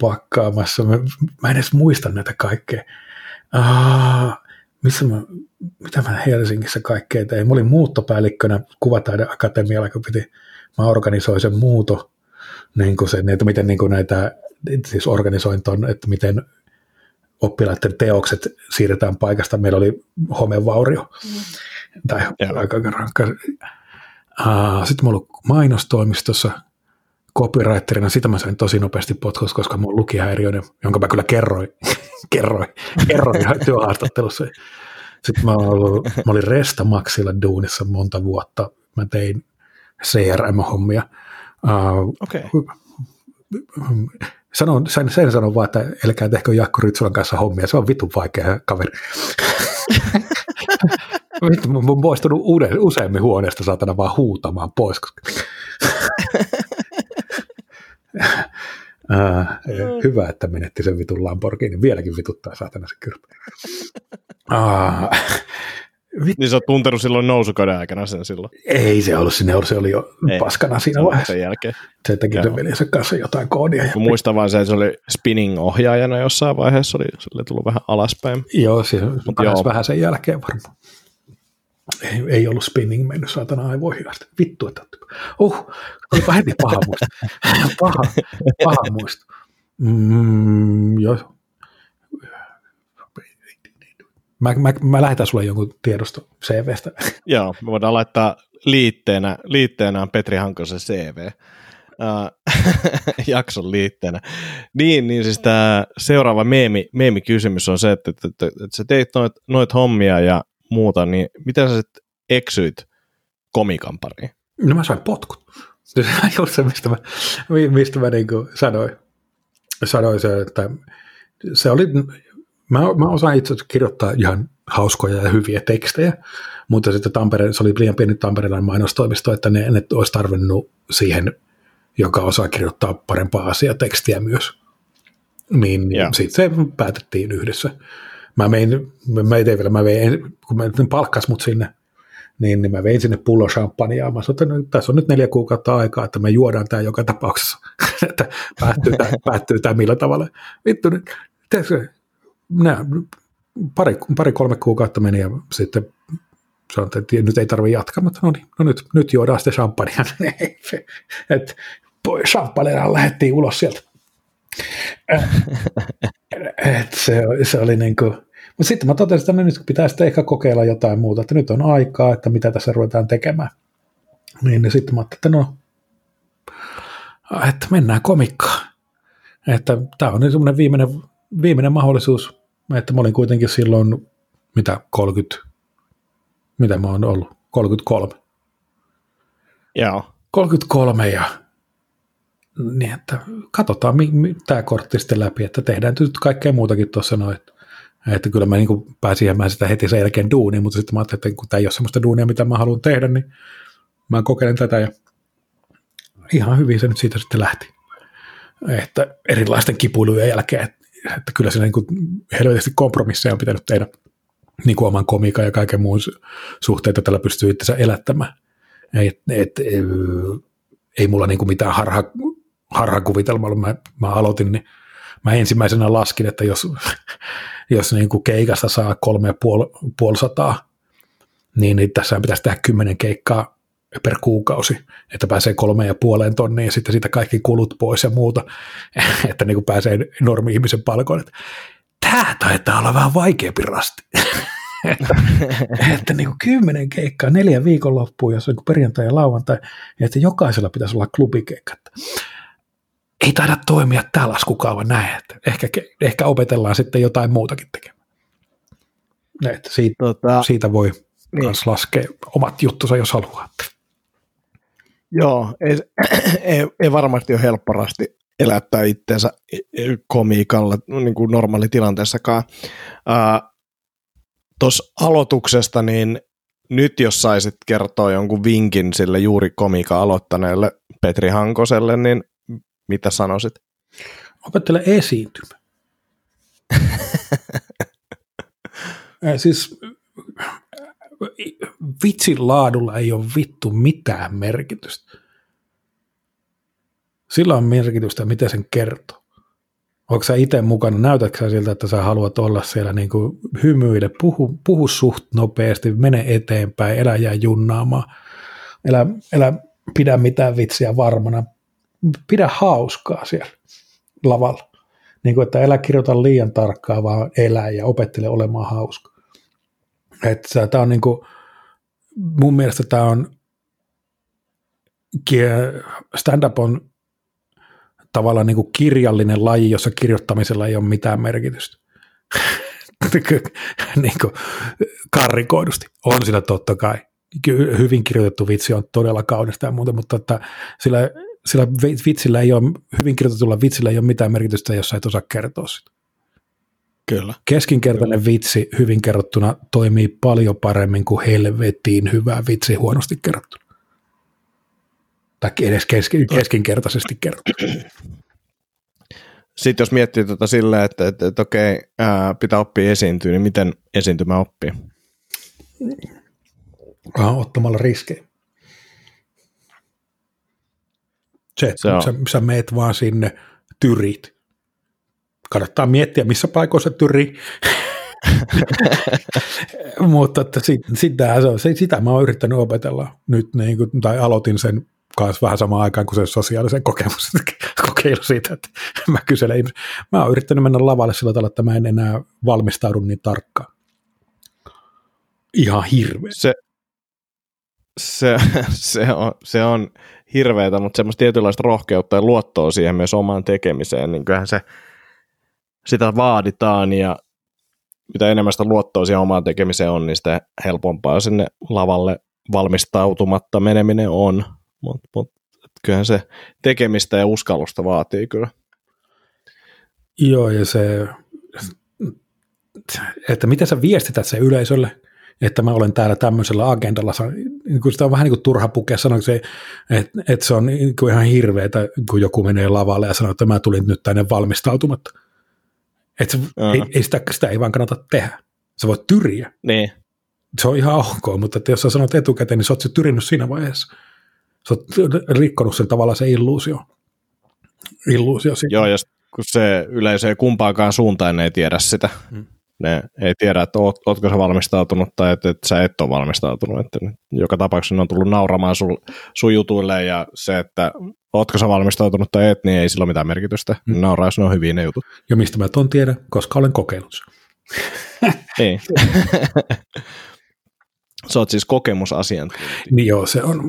pakkaamassa. Mä, mä en edes muista näitä kaikkea. Aa, missä mä, mitä mä Helsingissä kaikkea tein? Mä olin muuttopäällikkönä Kuvataideakatemialla, kun piti, mä organisoin sen muuto, niin kuin sen, että miten niin kuin näitä, siis organisoin ton, että miten oppilaiden teokset siirretään paikasta. Meillä oli homevaurio. Mm. Tai aika rankka. Uh, sitten mä ollut mainostoimistossa copywriterina. Sitä mä sain tosi nopeasti potkus, koska mun lukihäiriöinen, jonka mä kyllä kerroin, kerroin, kerroin työhaastattelussa. Sitten mä, ollut, mä olin Restamaxilla duunissa monta vuotta. Mä tein CRM-hommia. Uh, okay sanon, sen, sen sanon vaan, että älkää tehkö Jakko Rytsulan kanssa hommia, se on vitun vaikea kaveri. Vittu, mä oon poistunut uuden, useammin huoneesta saatana vaan huutamaan pois. Koska... uh, hyvä, että menetti sen vitun Lamborghini. Vieläkin vituttaa saatana se kyrpä. Uh, Vit... Niin sä oot tuntenut silloin nousukauden aikana sen silloin? Ei se ollut, sinne se oli jo Ei, paskana siinä vaiheessa. Sen jälkeen. Se teki sen veljensä kanssa jotain koodia. Ja... Muistan vaan se, että se oli spinning-ohjaajana jossain vaiheessa, oli sille tullut vähän alaspäin. Joo, se joo. vähän sen jälkeen varmaan. Ei, ei ollut spinning mennyt saatana aivoihin asti. Vittu, että uh, olipa heti paha muisto. paha, paha muisto. Mm, joo, Mä, mä, mä lähetän sulle jonkun tiedosto CVstä. Joo, me voidaan laittaa liitteenä, liitteenä Petri Hankosen CV. jakson liitteenä. Niin, niin siis tämä seuraava meemi, meemikysymys on se, että, että, että, että sä teit noit, noit hommia ja muuta, niin miten sä sitten eksyit komikan pariin? No mä sain potkut. Se on just se, mistä mä, mistä mä niin sanoin, sanoin se, että se oli, mä, mä osaan itse asiassa kirjoittaa ihan hauskoja ja hyviä tekstejä, mutta sitten Tampere, se oli liian pieni tamperelainen mainostoimisto, että ne, ne olisi tarvinnut siihen, joka osaa kirjoittaa parempaa asiatekstiä myös. Niin, niin sitten se päätettiin yhdessä. Mä vein, mä ei vielä, mä vein, kun mä palkkas mut sinne, niin, niin mä vein sinne pullo champagnea. Mä sanoin, että no, tässä on nyt neljä kuukautta aikaa, että me juodaan tämä joka tapauksessa, että päättyy tämä, päättyy tämä millä tavalla. Vittu, nyt, nää, pari, pari kolme kuukautta meni ja sitten sanoin, että nyt ei tarvitse jatkaa, mutta no niin, no nyt, nyt juodaan sitten champagnea. että champagnea lähdettiin ulos sieltä. Et se, se oli niin kuin, mutta sitten mä totesin, että nyt pitää sitten ehkä kokeilla jotain muuta, että nyt on aikaa, että mitä tässä ruvetaan tekemään. Niin, niin sitten mä ajattelin, että no, että mennään komikkaan. Että tämä on niin semmoinen viimeinen, viimeinen mahdollisuus, että mä olin kuitenkin silloin, mitä, 30, mitä mä oon ollut, 33. Joo. 33 ja niin, että katsotaan mi, mi, tämä kortti sitten läpi, että tehdään nyt kaikkea muutakin tuossa noin. Että kyllä mä niin pääsin jäämään sitä heti sen jälkeen duuniin, mutta sitten mä ajattelin, että kun tämä ei ole sellaista duunia, mitä mä haluan tehdä, niin mä kokeilen tätä ja ihan hyvin se nyt siitä sitten lähti. Että erilaisten kipuilujen jälkeen, että, kyllä siinä niin helvetisti kompromisseja on pitänyt tehdä niin kuin oman komiikan ja kaiken muun suhteen, että tällä pystyy itsensä elättämään. Et, et, ei mulla niin kuin mitään harha, harhakuvitelmaa, mä, mä aloitin, niin mä ensimmäisenä laskin, että jos, jos niin kuin keikasta saa kolme ja puoli, puoli sataa, niin, niin tässä pitäisi tehdä kymmenen keikkaa per kuukausi, että pääsee kolmeen ja puoleen tonniin ja sitten siitä kaikki kulut pois ja muuta, että niin kuin pääsee normi-ihmisen palkoon. Tämä taitaa olla vähän vaikeampi rasti. että, että niin kuin kymmenen keikkaa, neljä viikonloppua, jos on niin perjantai ja lauantai, ja että jokaisella pitäisi olla klubikeikka. Ei taida toimia tämä laskukaava näin, että ehkä, ehkä opetellaan sitten jotain muutakin tekemään. Että siitä, tota, siitä voi niin. myös laskea omat juttusa, jos haluaa. Joo, ei, ei, ei varmasti ole helpporasti elättää itseensä komiikalla niin kuin normaalitilanteessakaan. Uh, Tuossa aloituksesta, niin nyt jos saisit kertoa jonkun vinkin sille juuri komiika aloittaneelle Petri Hankoselle, niin mitä sanoisit? Opettele esiintymä. siis vitsin laadulla ei ole vittu mitään merkitystä. Sillä on merkitystä, miten sen kertoo. Onko sä itse mukana, näytätkö sä siltä, että sä haluat olla siellä niin kuin hymyile, puhu, puhu suht nopeasti, mene eteenpäin, elä jää junnaamaan, elä, elä pidä mitään vitsiä varmana, pidä hauskaa siellä lavalla. Niin kuin, että elä kirjoita liian tarkkaa, vaan elä ja opettele olemaan hauska. Että tämä on niin kuin, mun mielestä tämä on, stand-up on tavallaan niin kuin kirjallinen laji, jossa kirjoittamisella ei ole mitään merkitystä. niin kuin karrikoidusti. On sillä totta kai. Hyvin kirjoitettu vitsi on todella kaunista ja muuta, mutta että sillä, sillä vitsillä ei ole, hyvin kirjoitetulla vitsillä ei ole mitään merkitystä, jos sä et osaa kertoa sitä. Kyllä. Keskinkertainen Kyllä. vitsi hyvin kerrottuna toimii paljon paremmin kuin helvettiin hyvä vitsi huonosti kerrottuna. Tai edes keskin, keskinkertaisesti kerrottuna. Sitten jos miettii tuota silleen, että, että, että okei, ää, pitää oppia esiintyä, niin miten esiintymä oppii? Ah, ottamalla riskejä. Se, se on. Sä, sä meet vaan sinne, tyrit kannattaa miettiä, missä paikoissa tyri. Mutta että sit, sitä, se, sitä mä oon yrittänyt opetella nyt, niin kuin, tai aloitin sen kanssa vähän samaan aikaan kuin se sosiaalisen kokemus, kokeilu siitä, että mä kyselen ihmisiä. Mä oon yrittänyt mennä lavalle sillä tavalla, että mä en enää valmistaudu niin tarkkaan. Ihan hirveä. Se, se, se, on, se on hirveätä, mutta semmoista tietynlaista rohkeutta ja luottoa siihen myös omaan tekemiseen, niin kyllähän se, sitä vaaditaan ja mitä enemmän sitä luottoa siihen omaan tekemiseen on, niin sitä helpompaa sinne lavalle valmistautumatta meneminen on, mutta mut, kyllähän se tekemistä ja uskallusta vaatii kyllä. Joo, ja se, että miten sä viestität se yleisölle, että mä olen täällä tämmöisellä agendalla. Niin sitä on vähän niin kuin turha pukea sanoa, että, että se on niin ihan hirveetä, kun joku menee lavalle ja sanoo, että mä tulin nyt tänne valmistautumatta. Että se, ei, ei sitä, sitä ei vaan kannata tehdä. Sä voit tyriä. Niin. Se on ihan ok, mutta että jos sä sanot etukäteen, niin sä oot se tyrinnyt siinä vaiheessa. Sä oot rikkonut sen tavalla se illuusio. illuusio siitä. Joo, ja kun se yleisö ei kumpaakaan suuntaan, ne ei tiedä sitä. Hmm ne ei tiedä, että oot, ootko sä valmistautunut tai että, että sä et ole valmistautunut. Että joka tapauksessa ne on tullut nauramaan sun, sun jutuille ja se, että ootko sä valmistautunut tai et, niin ei sillä ole mitään merkitystä. Mm. Nauraa, jos ne on hyviä ne jutut. Ja mistä mä ton tiedän, koska olen kokeillut Ei. Sä oot siis kokemusasiantuntija. Niin joo, se on,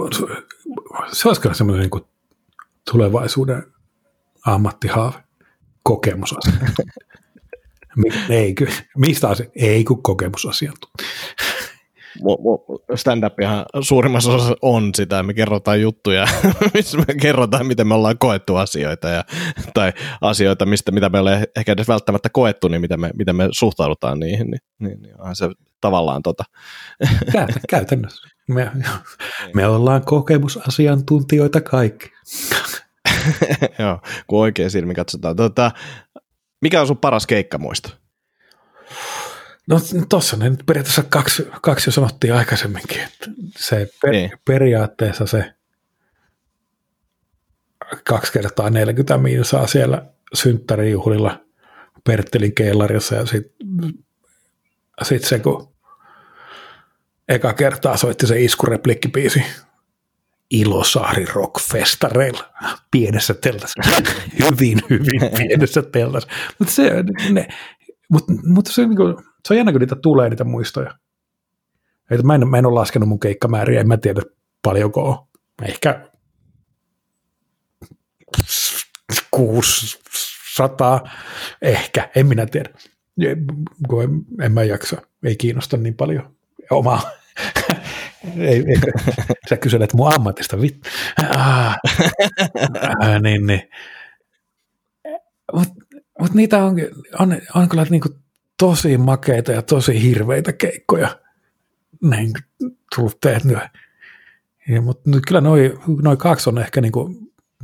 se olisi kyllä semmoinen niin tulevaisuuden ammattihaave, kokemusasiantuntija. Ei, mistä asia? Ei, kun kokemusasiantuntija. Stand-upihan suurimmassa osassa on sitä, me kerrotaan juttuja, missä me kerrotaan, miten me ollaan koettu asioita, ja, tai asioita, mistä, mitä me ollaan ehkä edes välttämättä koettu, niin miten me, miten me suhtaudutaan niihin, niin, niin, niin onhan se tavallaan tota. Käytännössä. Me, me ollaan kokemusasiantuntijoita kaikki. Joo, kun oikein silmi katsotaan. Tota, mikä on sun paras keikkamuisto? No tuossa ne nyt periaatteessa kaksi, kaksi jo sanottiin aikaisemminkin. Että se per, niin. periaatteessa se kaksi kertaa 40 minsaa siellä synttärijuhlilla Perttelin keilarissa ja sitten sit se, kun eka kertaa soitti se iskureplikkipiisi Ilosaari Rockfestareilla pienessä tellassa. hyvin, hyvin pienessä tellassa. Mutta se, ne, mut, mut se, niin kuin, se on jännä, kun niitä tulee, niitä muistoja. Et mä, en, mä en ole laskenut mun keikkamääriä, en mä tiedä paljonko on. Ehkä 600, ehkä, en minä tiedä. En, en mä jaksa, ei kiinnosta niin paljon omaa ei, ei, sä kyselet mun ammatista, vittu. Ah, ah, niin, niin. Mutta mut niitä on, on, on kyllä niinku tosi makeita ja tosi hirveitä keikkoja näin tullut tehtyä. Mutta kyllä noin noi kaksi on ehkä niinku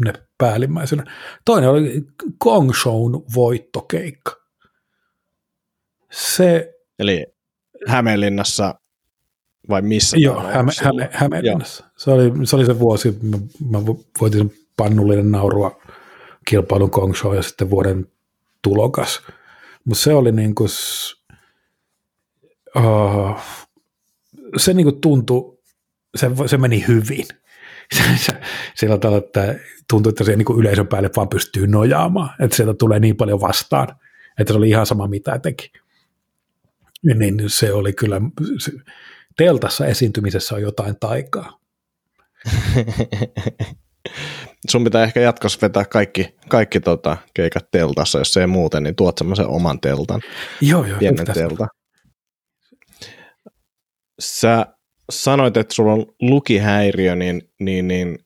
ne päällimmäisenä. Toinen oli Kong Shown voittokeikka. Se, Eli Hämeenlinnassa vai missä? Joo, Häme, Häme, Hämeenlinnassa. Se oli, se oli se vuosi, mä, mä voitin sen pannullinen naurua kilpailun Kong Show ja sitten vuoden tulokas. Mutta se oli niin kuin, uh, se niin kuin tuntui, se, se meni hyvin. Sillä tavalla, että tuntui, että se niin kuin yleisön päälle vaan pystyy nojaamaan, että sieltä tulee niin paljon vastaan, että se oli ihan sama mitä teki. Niin se oli kyllä, se, teltassa esiintymisessä on jotain taikaa. Sun pitää ehkä jatkossa vetää kaikki, kaikki tota, keikat teltassa, jos ei muuten, niin tuot semmoisen oman teltan. Joo, joo. Pienen teltan. Sä sanoit, että sulla on lukihäiriö, niin, niin, niin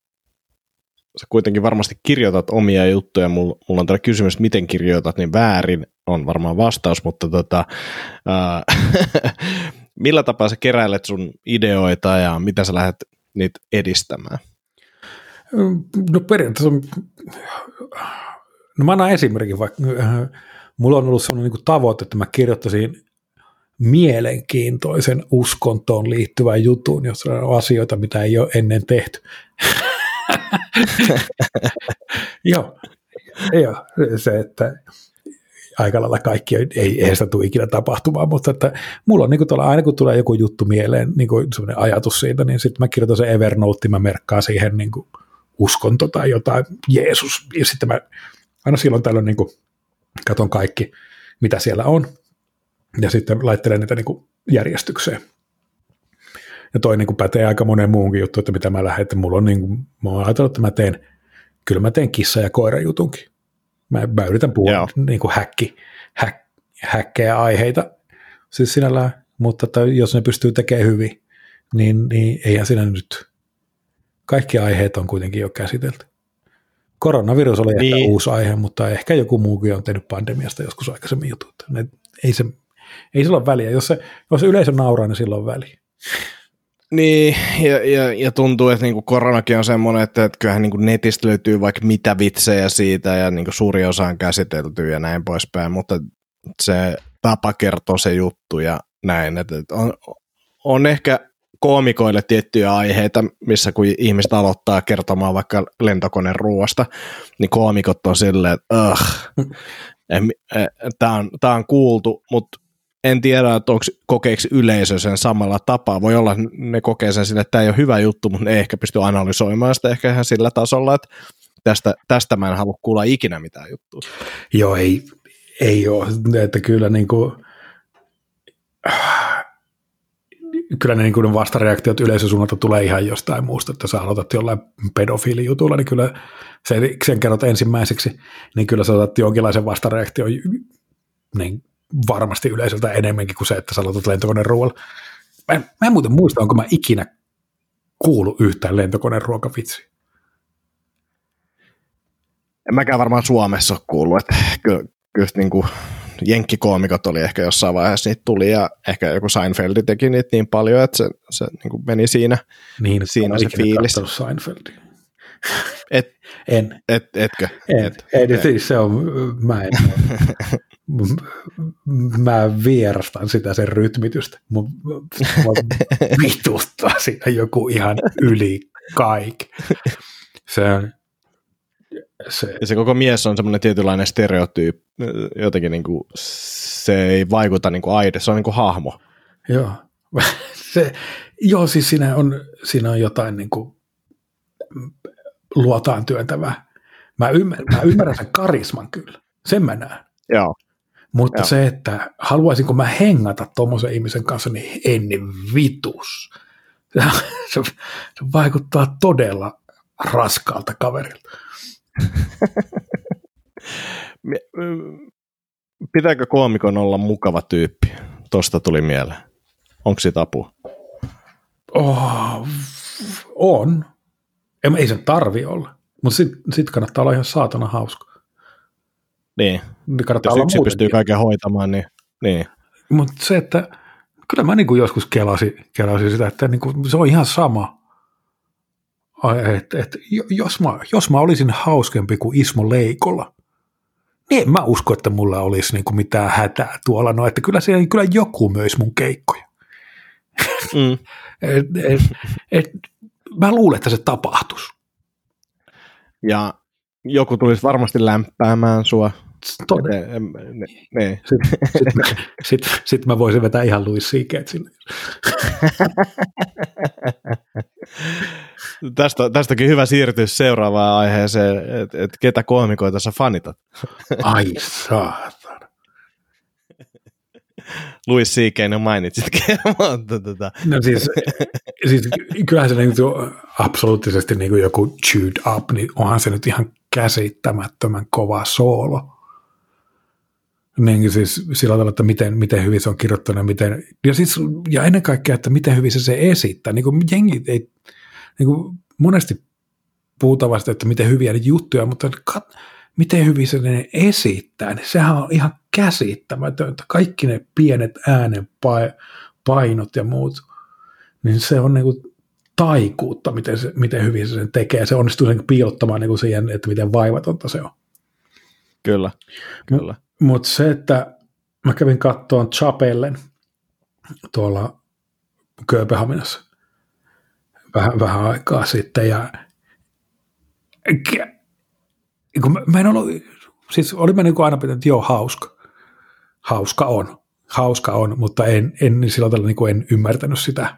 sä kuitenkin varmasti kirjoitat omia juttuja. Mulla, mulla on täällä kysymys, miten kirjoitat, niin väärin on varmaan vastaus, mutta tota, ää, millä tapaa sä keräilet sun ideoita ja mitä sä lähdet niitä edistämään? No periaatteessa, no mä annan esimerkin vaikka, mulla on ollut sellainen niin tavoite, että mä kirjoittaisin mielenkiintoisen uskontoon liittyvän jutun, jossa on asioita, mitä ei ole ennen tehty. Joo, joo, se, että aika lailla kaikki ei, ei sitä tule ikinä tapahtumaan, mutta että mulla on niin kuin aina kun tulee joku juttu mieleen, niin kuin ajatus siitä, niin sitten mä kirjoitan sen Evernote, mä merkkaan siihen niin kuin uskonto tai jotain, Jeesus, ja sitten mä aina silloin tällöin niin kuin katon kaikki, mitä siellä on, ja sitten laittelen niitä niin kuin järjestykseen. Ja toi niin kuin pätee aika monen muunkin juttu, että mitä mä lähden, että mulla on niin kuin, mä oon ajatellut, että mä teen, kyllä mä teen kissa- ja koirajutunkin. Mä, mä yritän puhua Joo. niin kuin häkki, häk, häkkejä aiheita siis sinällään, mutta että jos ne pystyy tekemään hyvin, niin, niin eihän siinä nyt, kaikki aiheet on kuitenkin jo käsitelty. Koronavirus oli niin. ehkä uusi aihe, mutta ehkä joku muukin on tehnyt pandemiasta joskus aikaisemmin jutut. Ne, ei, se, ei sillä ole väliä. Jos, se, jos yleisö nauraa, niin sillä on väliä. Niin, ja, ja, ja tuntuu, että niinku koronakin on semmoinen, että, että kyllähän niinku netistä löytyy vaikka mitä vitsejä siitä, ja niinku suuri osa on käsitelty ja näin poispäin, mutta se tapa kertoo se juttu ja näin. Että, on, on ehkä koomikoille tiettyjä aiheita, missä kun ihmiset aloittaa kertomaan vaikka lentokoneen ruoasta, niin koomikot on silleen, että tämä on, tää on kuultu, mutta en tiedä, että onko kokeeksi yleisö sen samalla tapaa. Voi olla, ne kokee sen sille, että tämä ei ole hyvä juttu, mutta ne ei ehkä pysty analysoimaan sitä ehkä ihan sillä tasolla, että tästä, tästä mä en halua kuulla ikinä mitään juttua. Joo, ei, ei ole. Että kyllä niin kuin, kyllä ne, niin kuin vastareaktiot yleisösuunnalta tulee ihan jostain muusta, että sä aloitat jollain pedofiilijutulla, niin kyllä sen, sen kerrot ensimmäiseksi, niin kyllä sä otat jonkinlaisen vastareaktion niin varmasti yleisöltä enemmänkin kuin se, että sä aloitat lentokoneen ruoalla. Mä, en- mä en muuten muista, onko mä ikinä kuullut yhtään lentokoneen ruokavitsiä. En mäkään varmaan Suomessa ole kuullut, että kyllä, kyllä niin kuin jenkkikoomikot oli ehkä jossain vaiheessa niitä tuli ja ehkä joku Seinfeldi teki niitä niin paljon, että se, se niin kuin meni siinä. Niin, Siinä en se fiilis. Seinfeldia. Et, En. et, etkö? En, Et, ei, et. siis se on, mä en, mä vierastan sitä sen rytmitystä. Mun, mua vituttaa siinä joku ihan yli kaikki. Se on, se, Ja se koko mies on semmoinen tietynlainen stereotyyppi, jotenkin niin kuin, se ei vaikuta niin kuin aide, se on niin kuin hahmo. joo. Se, joo, siis siinä on, siinä on jotain niin kuin luotaan työntävää. Mä ymmärrän, mä ymmärrän sen karisman kyllä. Sen mä näen. Joo. Mutta Joo. se, että haluaisinko mä hengata tuommoisen ihmisen kanssa, niin en vitus. Se, se, se vaikuttaa todella raskaalta kaverilta. Pitääkö koomikon olla mukava tyyppi? Tosta tuli mieleen. Onko siitä apua? Oh, on. Ei, ei sen tarvi olla. Mutta sitten sit kannattaa olla ihan saatana hauska. Niin, Niin kannattaa jos yksi pystyy muutenkin. kaiken hoitamaan, niin, niin. Mutta se, että kyllä mä niinku joskus kelasin, kelasin sitä, että niinku, se on ihan sama. Et, et, jo- jos, mä, jos mä olisin hauskempi kuin Ismo Leikola, niin en mä usko, että mulla olisi niinku mitään hätää tuolla. No, että kyllä, siellä, kyllä joku myös mun keikkoja. Mm. Et, et, et, mä luulen, että se tapahtuisi. Ja joku tulisi varmasti lämpäämään sua. Todella. Ne, ne. Sitten sit, sit, sit mä voisin vetää ihan Louis C.K. sinne. Tästä, tästäkin hyvä siirtyä seuraavaan aiheeseen, että et ketä koomikoita sä fanitat. Ai saatana. Louis C.K. no mainitsitkin, mutta tota, No siis, siis kyllähän se niin absoluuttisesti niin kuin joku chewed up, niin onhan se nyt ihan käsittämättömän kova soolo. Niin siis sillä tavalla, että miten, miten hyvin se on kirjoittanut miten, ja, siis, ja ennen kaikkea, että miten hyvin se se esittää. Niin kuin jengi ei, niin kuin monesti puhutaan vasta, että miten hyviä ne juttuja, mutta kat, miten hyvin se ne esittää, niin sehän on ihan käsittämätöntä. Kaikki ne pienet äänenpainot ja muut, niin se on niin kuin taikuutta, miten, se, miten hyvin se sen tekee. Se onnistuu sen piilottamaan niin kuin siihen, että miten vaivatonta se on. kyllä, kyllä. Mutta se, että mä kävin kattoon Chapellen tuolla Kööpenhaminassa vähän, vähän aikaa sitten ja kun mä, mä en ollut, siis oli mä niin kuin aina pitänyt, että joo, hauska. Hauska on. Hauska on, mutta en, en sillä tavalla niin kuin en ymmärtänyt sitä.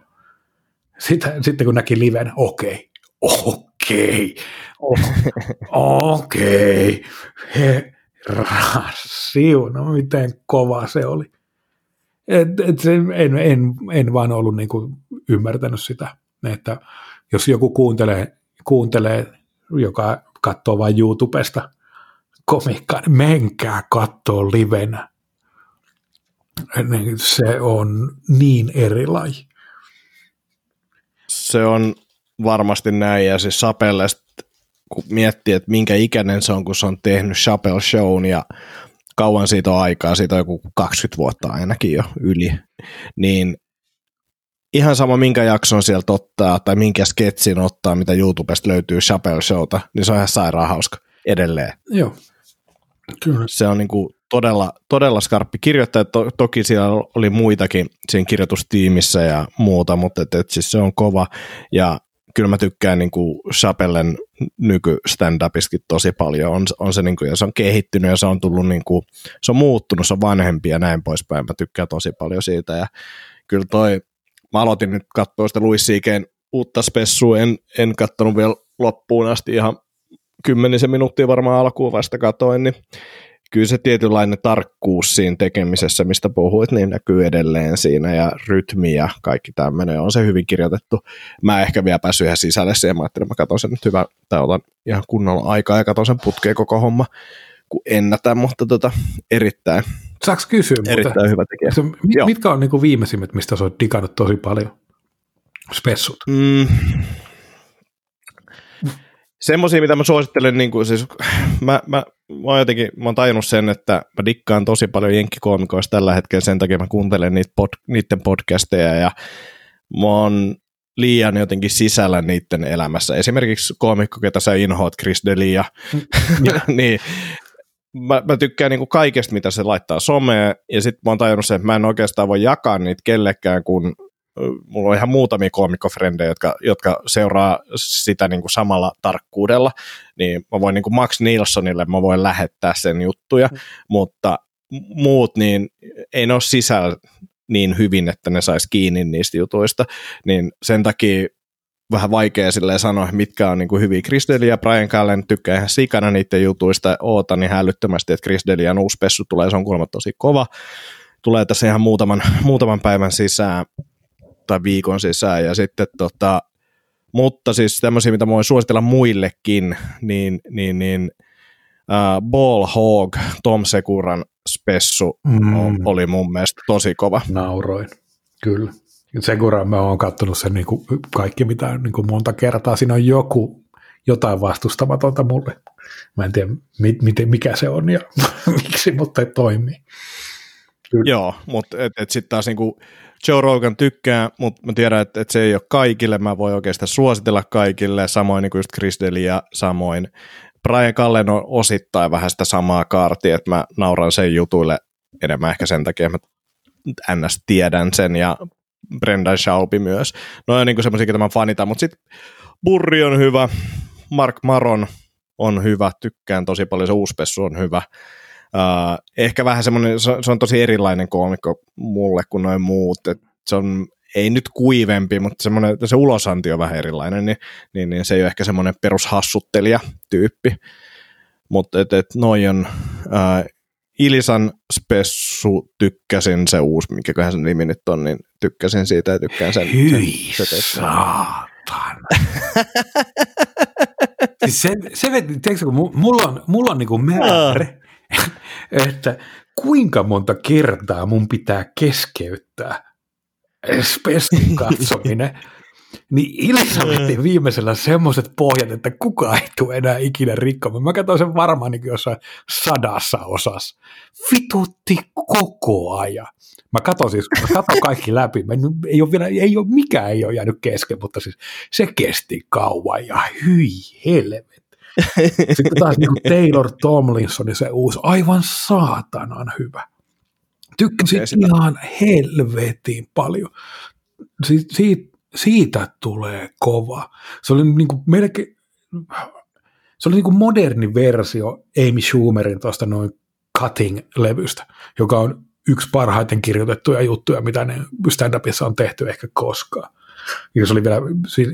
Sitä. Sitten kun näki liven, okei, okei, o- okei, herra siuna, miten kova se oli. Et, et se, en, en, en vaan ollut niin kuin ymmärtänyt sitä, että jos joku kuuntelee, kuuntelee joka katsoo vain YouTubesta komikkaa, niin menkää kattoo livenä. Niin se on niin eri laji. Se on varmasti näin, ja siis Sapelle, kun miettii, että minkä ikäinen se on, kun se on tehnyt Chappelle Shown, ja kauan siitä on aikaa, siitä on joku 20 vuotta ainakin jo yli, niin ihan sama minkä jakson sieltä ottaa tai minkä sketsin ottaa, mitä YouTubesta löytyy Chappelle Showta, niin se on ihan sairaan hauska edelleen. Joo, kyllä. Se on niin kuin todella, todella skarppi kirjoittaja. To, toki siellä oli muitakin siinä kirjoitustiimissä ja muuta, mutta et, et siis se on kova. Ja kyllä mä tykkään niin kuin Chappellen nyky stand tosi paljon. On, on se, niin kuin, ja se on kehittynyt ja se on tullut niin kuin, se on muuttunut, se on vanhempi ja näin poispäin. Mä tykkään tosi paljon siitä ja kyllä toi, mä aloitin nyt katsoa sitä Louis C.K.'n uutta spessua, en, en katsonut vielä loppuun asti ihan kymmenisen minuuttia varmaan alkuun vasta katoin, niin kyllä se tietynlainen tarkkuus siinä tekemisessä, mistä puhuit, niin näkyy edelleen siinä ja rytmi ja kaikki tämmöinen on se hyvin kirjoitettu. Mä ehkä vielä päässyt ihan sisälle siihen, mä ajattelin, että mä katson sen nyt hyvä, tai otan ihan kunnolla aikaa ja katson sen putkeen koko homma, kun ennätän, mutta tota, erittäin, kysyä? erittäin mutta, hyvä tekijä. se, mit, mitkä on niin viimeisimmät, mistä sä oot digannut tosi paljon? Spessut. Mm. Semmoisia, mitä mä suosittelen, niin kuin, siis, mä, mä, mä, oon jotenkin, mä oon tajunnut sen, että mä dikkaan tosi paljon jenkkikoomikoista tällä hetkellä, sen takia mä kuuntelen niitä pod, niiden podcasteja, ja mä oon liian jotenkin sisällä niiden elämässä. Esimerkiksi koomikko, ketä sä inhoat, Chris Delia, niin mä, mä tykkään niin kuin kaikesta, mitä se laittaa someen, ja sitten mä oon tajunnut sen, että mä en oikeastaan voi jakaa niitä kellekään, kun mulla on ihan muutamia koomikkofrendejä, jotka, jotka seuraa sitä niin kuin samalla tarkkuudella, niin mä voin niin kuin Max Nilssonille, mä voin lähettää sen juttuja, mm. mutta muut, niin ei ne ole sisällä niin hyvin, että ne saisi kiinni niistä jutuista, niin sen takia vähän vaikea silleen sanoa, mitkä on niin kuin hyviä. Chris Delia ja Brian Callen tykkää ihan sikana niiden jutuista, oota niin hälyttömästi, että Chris Delian uusi pessu tulee, se on kuulemma tosi kova. Tulee tässä ihan muutaman, muutaman päivän sisään, tai viikon sisään, ja sitten tota, mutta siis tämmöisiä, mitä voin suositella muillekin, niin, niin, niin uh, Ball Hog, Tom Sekuran spessu mm. oli mun mielestä tosi kova. Nauroin, kyllä. Sekuran mä oon kattonut sen niin kuin kaikki mitä niin kuin monta kertaa. Siinä on joku, jotain vastustamatonta mulle. Mä en tiedä, mit, mit, mikä se on ja miksi, mutta toimii. Kyllä. Joo, mutta sitten taas niinku Joe Rogan tykkää, mutta mä tiedän, että, että se ei ole kaikille, mä voin oikeastaan suositella kaikille, samoin niin kuin just Chris ja samoin Brian Callen on osittain vähän sitä samaa kaartia, että mä nauran sen jutuille enemmän ehkä sen takia, että mä ns. tiedän sen ja Brendan Schaubi myös. No on niin semmoisia, mä fanitan, mutta sitten Burri on hyvä, Mark Maron on hyvä, tykkään tosi paljon, se uuspessu on hyvä. Uh, ehkä vähän semmoinen, se, se on tosi erilainen koomikko mulle kuin noin muut, Et se on ei nyt kuivempi, mutta semmoinen, se ulosanti on vähän erilainen, niin, niin, niin se ei ole ehkä semmoinen perushassuttelija-tyyppi. Mutta et, et noi on, uh, Ilisan Spessu tykkäsin se uusi, mikä se nimi nyt on, niin tykkäsin siitä ja tykkään sen. Hyi sen, se saatan. siis se, se, tiedätkö, kun mulla on, mulla on niinku määrä, että kuinka monta kertaa mun pitää keskeyttää Spestin katsominen, niin Elisabetin mm. viimeisellä semmoiset pohjat, että kukaan ei tule enää ikinä rikkomaan. Mä katsoin sen varmaan niin jossain sadassa osassa. Vitutti koko ajan. Mä katson siis, mä katson kaikki läpi. Mä, ei ole vielä, ei ole, mikään ei ole jäänyt kesken, mutta siis se kesti kauan ja hyi helvet. Sitten taas niin Taylor Tomlinson, se uusi, aivan saatanan hyvä. Tykkäsin ihan helvetin paljon. Si- siitä, siitä tulee kova. Se oli niin kuin melkein, se oli niin kuin moderni versio Amy Schumerin tuosta noin Cutting-levystä, joka on yksi parhaiten kirjoitettuja juttuja, mitä ne stand-upissa on tehty ehkä koskaan. Ja se oli vielä,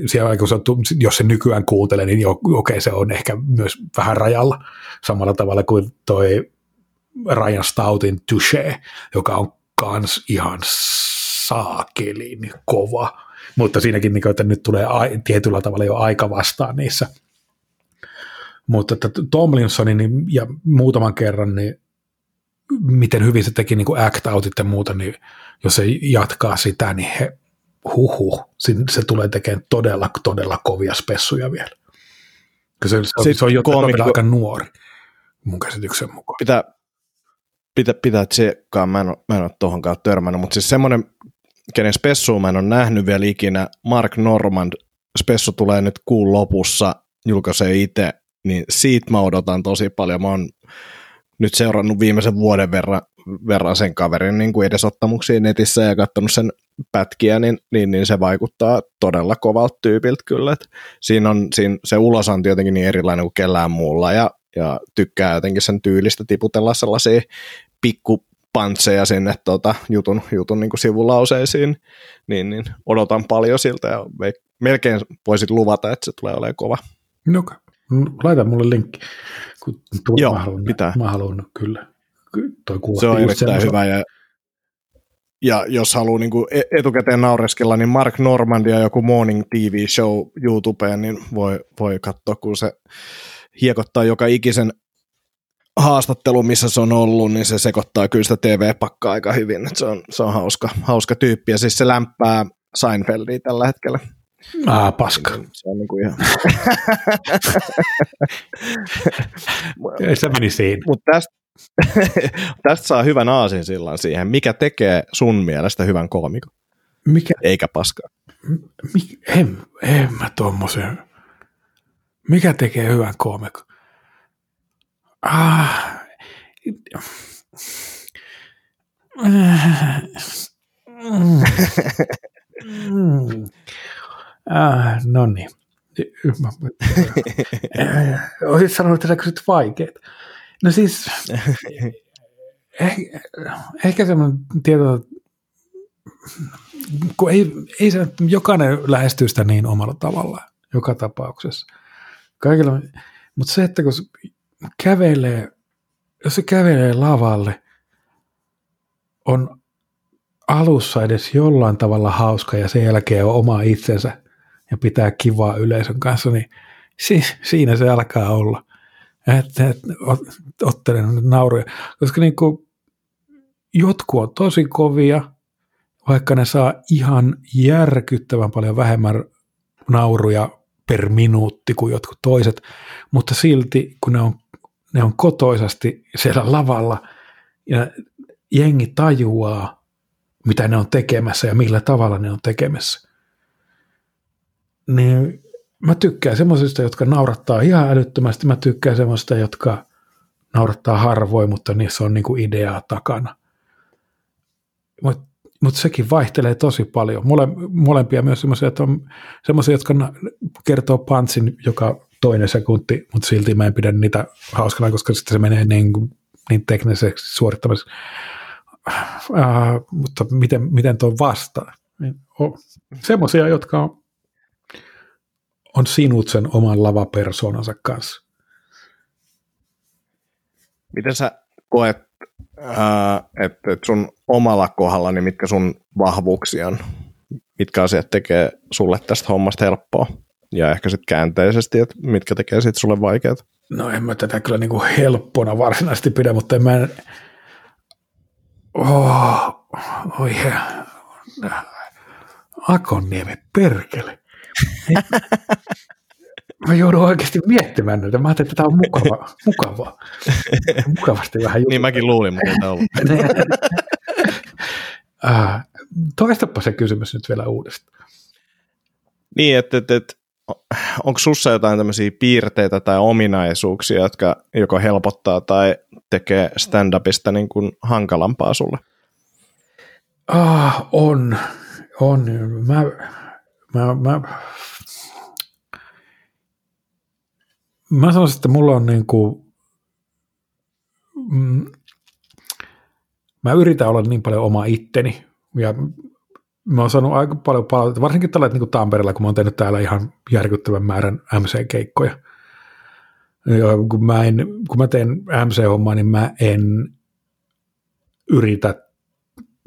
siellä, kun se, jos se nykyään kuuntelee, niin okei, okay, se on ehkä myös vähän rajalla, samalla tavalla kuin toi Ryan Stoutin Touche, joka on kans ihan saakelin kova. Mutta siinäkin, niin että nyt tulee tietyllä tavalla jo aika vastaan niissä. Mutta että Tomlinsonin niin, ja muutaman kerran, niin miten hyvin se teki niin kuin act outit ja muuta, niin jos se jatkaa sitä, niin he, huhu, se tulee tekemään todella, todella kovia spessuja vielä. Se, se, se, se on jo koomikko, aika nuori, mun käsityksen mukaan. Pitää, pitää, pitää tsekkaa, mä en ole, mä en ole tuohonkaan törmännyt, mutta siis semmoinen, kenen spessua mä en ole nähnyt vielä ikinä, Mark Normand, spessu tulee nyt kuun lopussa, julkaisee itse, niin siitä mä odotan tosi paljon. Mä oon nyt seurannut viimeisen vuoden verran, verran sen kaverin niin kuin edesottamuksia netissä ja katsonut sen pätkiä, niin, niin, niin se vaikuttaa todella kovalta tyypiltä kyllä. Et siinä on siinä, se ulosanti jotenkin niin erilainen kuin kellään muulla ja, ja tykkää jotenkin sen tyylistä tiputella sellaisia pikku pantseja sinne tota, jutun, jutun niin kuin sivulauseisiin, niin, niin odotan paljon siltä ja melkein voisit luvata, että se tulee olemaan kova. No, laita mulle linkki, kun Joo, mä haluan, pitää. Mä haluan kyllä. Se on erittäin hyvä ja ja jos haluaa niin kuin etukäteen naureskella, niin Mark Normandia joku Morning TV Show YouTubeen, niin voi, voi katsoa, kun se hiekottaa joka ikisen haastattelu, missä se on ollut, niin se sekoittaa kyllä sitä TV-pakkaa aika hyvin. se on, se on hauska, hauska tyyppi. Ja siis se lämpää Seinfeldia tällä hetkellä. Ah, paska. Se on niin kuin ihan... se meni siinä. Mutta tästä, tästä saa hyvän aasin sillan siihen. Mikä tekee sun mielestä hyvän koomikon? Mikä? Eikä paskaa. Mi- en, en mä tommosen. Mikä tekee hyvän koomikon? Ah. Mm. Ah, no niin. Olisit sanonut, että kysyt vaikeet. No siis, ehkä, ehkä semmoinen tieto, kun ei, ei se, jokainen lähestyy sitä niin omalla tavallaan, joka tapauksessa. Kaikilla, mutta se, että kun se kävelee, jos se kävelee lavalle, on alussa edes jollain tavalla hauska ja sen jälkeen on oma itsensä ja pitää kivaa yleisön kanssa, niin si, siinä se alkaa olla. Että et, ottelen nyt nauruja. Koska niin kuin, jotkut on tosi kovia, vaikka ne saa ihan järkyttävän paljon vähemmän nauruja per minuutti kuin jotkut toiset, mutta silti kun ne on, ne on kotoisasti siellä lavalla ja jengi tajuaa, mitä ne on tekemässä ja millä tavalla ne on tekemässä, niin mä tykkään semmoisista, jotka naurattaa ihan älyttömästi. Mä tykkään semmoisista, jotka naurattaa harvoin, mutta niissä on niinku ideaa takana. Mutta mut sekin vaihtelee tosi paljon. Mole, molempia myös semmoisia, että on semmoisia, jotka kertoo pantsin joka toinen sekunti, mutta silti mä en pidä niitä hauskana, koska sitten se menee niin, niin tekniseksi suorittamiseksi. Äh, mutta miten, miten tuo vastaa? Niin semmoisia, jotka on on sinut sen oman lavapersonansa kanssa. Miten sä koet, että et sun omalla kohdalla, niin mitkä sun vahvuuksia on? Mitkä asiat tekee sulle tästä hommasta helppoa? Ja ehkä sitten käänteisesti, että mitkä tekee sitten sulle vaikeat? No en mä tätä kyllä niinku helppona varsinaisesti pidä, mutta en mä... En... Oh, oi Akonniemi, perkele. Mä joudun oikeasti miettimään näitä. Mä ajattelin, että tämä on mukava, mukavaa. Mukavasti vähän Niin mäkin luulin, mutta tämä ollut. uh, toistapa se kysymys nyt vielä uudestaan. Niin, että, että, että onko sussa jotain tämmöisiä piirteitä tai ominaisuuksia, jotka joko helpottaa tai tekee stand-upista niin kuin hankalampaa sulle? Ah, on. On. Mä, mä, mä, mä sanoisin, että mulla on niin kuin, mm, mä yritän olla niin paljon oma itteni ja mä oon saanut aika paljon palautetta, varsinkin tällä niin Tampereella, kun mä oon tehnyt täällä ihan järkyttävän määrän MC-keikkoja. Ja kun, mä en, kun mä teen MC-hommaa, niin mä en yritä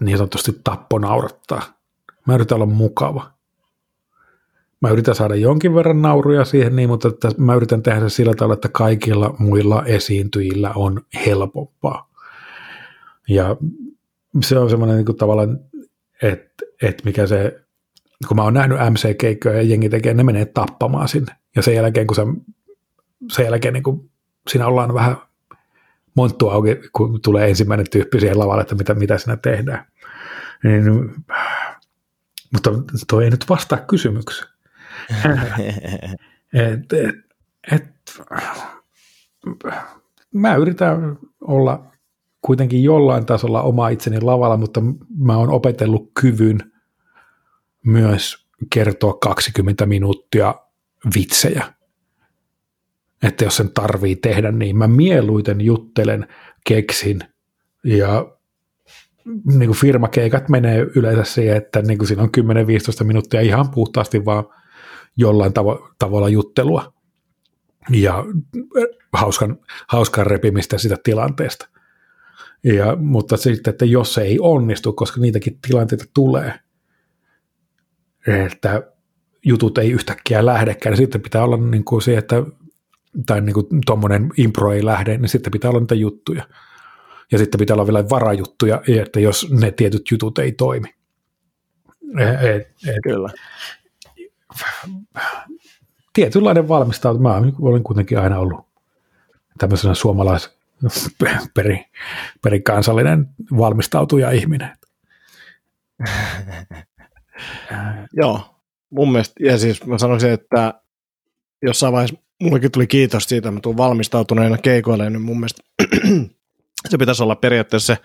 niin sanotusti tappo naurattaa. Mä yritän olla mukava. Mä yritän saada jonkin verran nauruja siihen, niin, mutta että mä yritän tehdä se sillä tavalla, että kaikilla muilla esiintyjillä on helpompaa. Ja se on semmoinen niin tavallaan, että, että mikä se, kun mä oon nähnyt MC-keikkoja ja jengi tekee, ne menee tappamaan sinne. Ja sen jälkeen, kun se, sen jälkeen niin kuin siinä ollaan vähän monttu auki, kun tulee ensimmäinen tyyppi siihen lavalle, että mitä, mitä siinä tehdään. Niin, mutta toi ei nyt vastaa kysymykseen. Et, et, et, mä yritän olla kuitenkin jollain tasolla oma itseni lavalla, mutta mä oon opetellut kyvyn myös kertoa 20 minuuttia vitsejä. Että jos sen tarvii tehdä, niin mä mieluiten juttelen, keksin ja niin kuin firmakeikat menee yleensä siihen, että niin kuin siinä on 10-15 minuuttia ihan puhtaasti vaan jollain tavo- tavalla juttelua ja hauskan, hauskan repimistä sitä tilanteesta. Ja, mutta sitten, että jos se ei onnistu, koska niitäkin tilanteita tulee, että jutut ei yhtäkkiä lähdekään, niin sitten pitää olla niin kuin se, että tai niin kuin tuommoinen impro ei lähde, niin sitten pitää olla niitä juttuja. Ja sitten pitää olla vielä varajuttuja, että jos ne tietyt jutut ei toimi. Et, et, Kyllä. Tietynlainen valmistautuminen. Mä olen kuitenkin aina ollut tämmöisenä suomalais peri, perikansallinen valmistautuja ihminen. Joo, mun mielestä, ja siis mä sanoisin, että jossain vaiheessa mullekin tuli kiitos siitä, että mä tulen valmistautuneena keikoille, niin mun mielestä se pitäisi olla periaatteessa se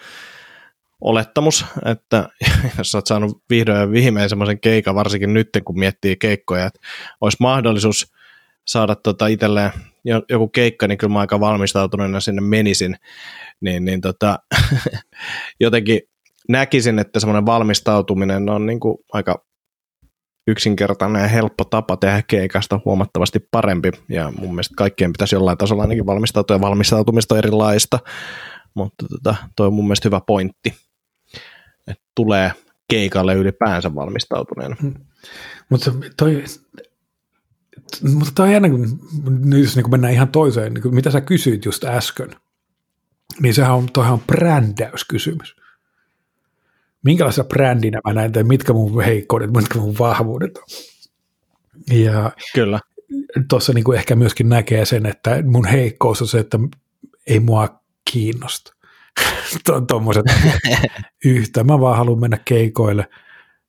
olettamus, että jos olet saanut vihdoin ja viimein semmoisen keikan, varsinkin nyt kun miettii keikkoja, että olisi mahdollisuus saada tota itselleen joku keikka, niin kyllä mä aika valmistautuneena sinne menisin, niin, niin tota, jotenkin näkisin, että semmoinen valmistautuminen on niin kuin aika yksinkertainen ja helppo tapa tehdä keikasta huomattavasti parempi, ja mun mielestä kaikkien pitäisi jollain tasolla ainakin valmistautua, ja valmistautumista on erilaista, mutta tota, toi on mun mielestä hyvä pointti, tulee keikalle ylipäänsä valmistautuneena. Hmm. Mutta toi, mutta toi on jännä, kun, jos niin kun mennään ihan toiseen, niin mitä sä kysyit just äsken, niin sehän on, toihan on brändäyskysymys minkälaisena brändinä mä näen, tai mitkä mun heikkoudet, mitkä mun vahvuudet on. Ja Kyllä. Tuossa niin ehkä myöskin näkee sen, että mun heikkous on se, että ei mua kiinnosta. Tuommoiset yhtä. Mä vaan haluan mennä keikoille,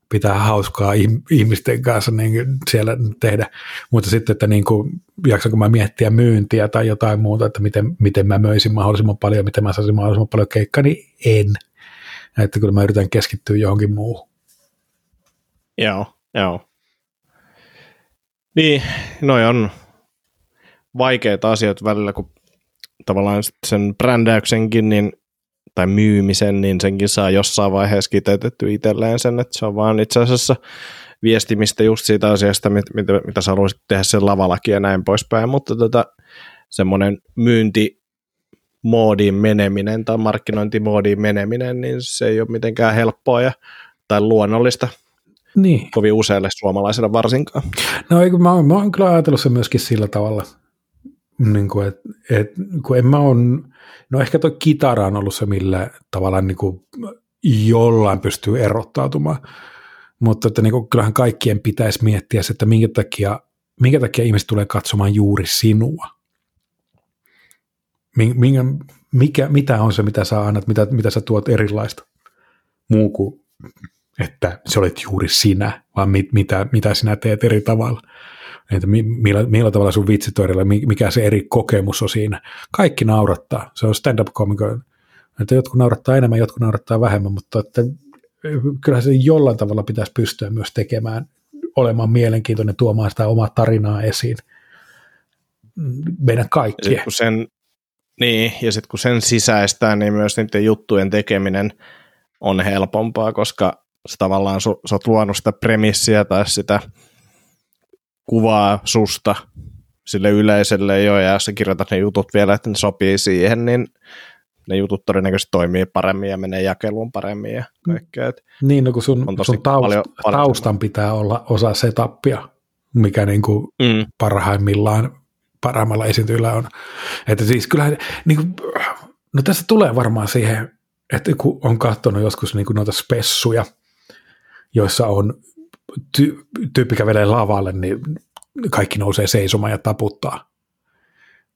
pitää hauskaa ihmisten kanssa niin siellä tehdä. Mutta sitten, että niin kuin, jaksanko mä miettiä myyntiä tai jotain muuta, että miten, miten mä möisin mahdollisimman paljon, miten mä saisin mahdollisimman paljon keikkaa, niin en että kyllä mä yritän keskittyä johonkin muuhun. Joo, joo. Niin, noi on vaikeita asioita välillä, kun tavallaan sen brändäyksenkin niin, tai myymisen, niin senkin saa jossain vaiheessa kiteytetty itselleen sen, että se on vaan itse asiassa viestimistä just siitä asiasta, mitä, mitä, mitä sä haluaisit tehdä sen lavallakin ja näin poispäin, mutta tota, semmoinen myynti moodiin meneminen tai markkinointimoodiin meneminen, niin se ei ole mitenkään helppoa ja, tai luonnollista niin. kovin useille suomalaisille varsinkaan. No eikö, mä, mä oon kyllä ajatellut se myöskin sillä tavalla, niin kuin, et, et, kun en mä on, no ehkä tuo kitara on ollut se, millä tavallaan niin kuin jollain pystyy erottautumaan, mutta että niin kuin, kyllähän kaikkien pitäisi miettiä se, että minkä takia, minkä takia ihmiset tulee katsomaan juuri sinua. Minkä, mikä, mitä on se, mitä sä annat, mitä, mitä sä tuot erilaista? Muu kuin, että se olet juuri sinä, vaan mit, mitä, mitä sinä teet eri tavalla. Että millä, millä tavalla sun vitsit mikä se eri kokemus on siinä. Kaikki naurattaa. Se on stand-up komikko. Että jotkut naurattaa enemmän, jotkut naurattaa vähemmän, mutta että kyllähän se jollain tavalla pitäisi pystyä myös tekemään, olemaan mielenkiintoinen, tuomaan sitä omaa tarinaa esiin meidän kaikkien. Kun sen, niin, ja sitten kun sen sisäistää, niin myös niiden juttujen tekeminen on helpompaa, koska sä tavallaan su, sä oot luonut sitä premissiä tai sitä kuvaa susta sille yleisölle jo, ja sä kirjoitat ne jutut vielä, että ne sopii siihen, niin ne jutut todennäköisesti toimii paremmin ja menee jakeluun paremmin ja kaikkea. Niin, no kun sun, sun taust, paljon- paljon taustan pitää olla osa setupia, mikä niin kuin mm, parhaimmillaan, parhaimmalla esiintyjillä on. Että siis kyllähän, niin kuin, no tässä tulee varmaan siihen, että kun on katsonut joskus niin kuin noita spessuja, joissa on ty- tyyppi kävelee lavalle, niin kaikki nousee seisomaan ja taputtaa.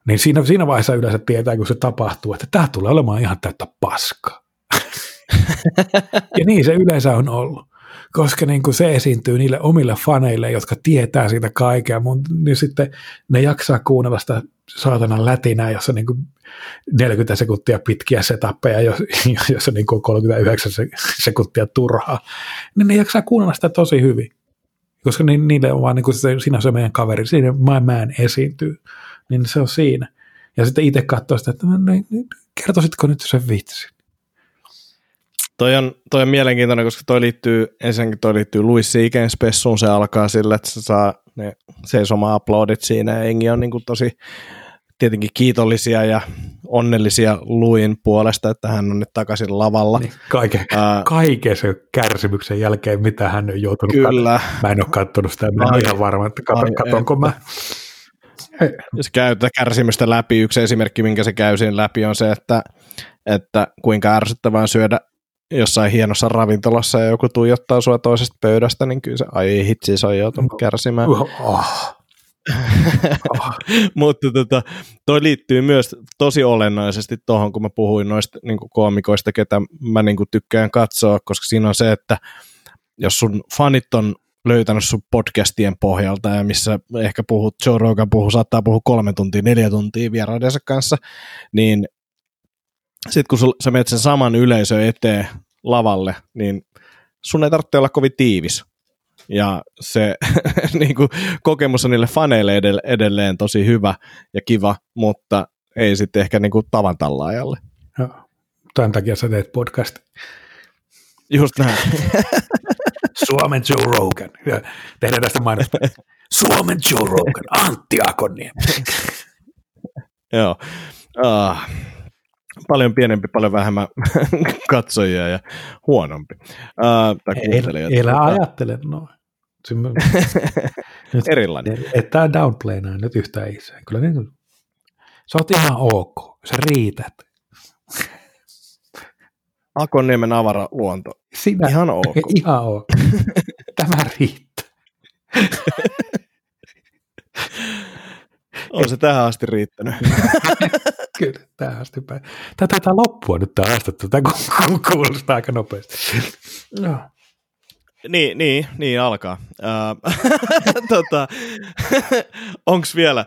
Niin siinä, siinä vaiheessa yleensä tietää, kun se tapahtuu, että tämä tulee olemaan ihan täyttä paskaa. ja niin se yleensä on ollut. Koska niin kuin se esiintyy niille omille faneille, jotka tietää siitä kaikkea, niin sitten ne jaksaa kuunnella sitä saatanan lätinää, jossa niin kuin 40 sekuntia pitkiä setappeja, jos- jossa niin kuin 39 se- sekuntia turhaa, niin ne jaksaa kuunnella sitä tosi hyvin. Koska ni, niille on vaan niin kuin se, siinä on se meidän kaveri, siinä my man esiintyy, niin se on siinä. Ja sitten itse katsoo sitä, että no, niin, niin, kertoisitko nyt sen vitsi? Toi on, toi on mielenkiintoinen, koska toi liittyy, ensinnäkin toi liittyy Louis C.K.'n spessuun, se alkaa sillä, että se saa ne seisoma uploadit siinä, ja jengi on niin kuin tosi tietenkin kiitollisia ja onnellisia Luin puolesta, että hän on nyt takaisin lavalla. Niin, kaiken, Ää, kaiken sen kärsimyksen jälkeen, mitä hän on joutunut Kyllä. Mä en ole katsonut sitä, mä en ihan varma, että katon, Ai, katonko mä. Ja se käy tätä kärsimystä läpi. Yksi esimerkki, minkä se käy siinä läpi, on se, että, että kuinka ärsyttävää syödä jossain hienossa ravintolassa ja joku tuijottaa sua toisesta pöydästä, niin kyllä se, ai hitsi, se on joutunut kärsimään. Oh, oh. Oh. Mutta tota, toi liittyy myös tosi olennaisesti tuohon, kun mä puhuin noista niin koomikoista, ketä mä niin tykkään katsoa, koska siinä on se, että jos sun fanit on löytänyt sun podcastien pohjalta ja missä ehkä puhut, Joe Rogan puhuu, saattaa puhua kolme tuntia, neljä tuntia vieraidensa kanssa, niin sitten kun sä menet sen saman yleisön eteen lavalle, niin sun ei tarvitse olla kovin tiivis. Ja se niin kuin, kokemus on niille faneille edell- edelleen tosi hyvä ja kiva, mutta ei sitten ehkä niin kuin, tavan tallaajalle. Joo. Tämän takia sä teet podcast. Just näin. Suomen Joe Rogan. Tehdään tästä mainosta. Suomen Joe Rogan, Antti Akonniemi. Joo. Uh, paljon pienempi, paljon vähemmän katsojia ja huonompi. Uh, tai kuuntelijoita. Elä Mutta ajattele noin. Nyt- Erilainen. Et tää downplaynaa nyt yhtään itseään. Kyllä niin sä oot ihan ok. Sä riität. Akonniemen avara luonto. Sinä, Ihan ok. Ihan ok. Tämä riittää. On se tähän asti riittänyt. Kyllä, tähän asti päin. Tämä taitaa loppua nyt tämä haastattelu. Tämä ku- ku- kuulostaa aika nopeasti. No. Niin, niin, niin alkaa. Tota, Onko vielä,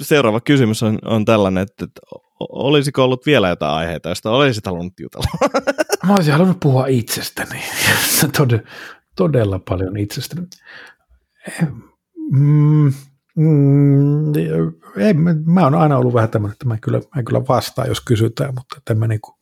seuraava kysymys on, on tällainen, että, että olisiko ollut vielä jotain aiheita, joista olisit halunnut jutella? Mä olisin halunnut puhua itsestäni. Tod- todella paljon itsestäni. Mm, mm, ei, mä, oon aina ollut vähän tämmöinen, että mä kyllä, mä kyllä vastaa, jos kysytään, mutta että mä niinku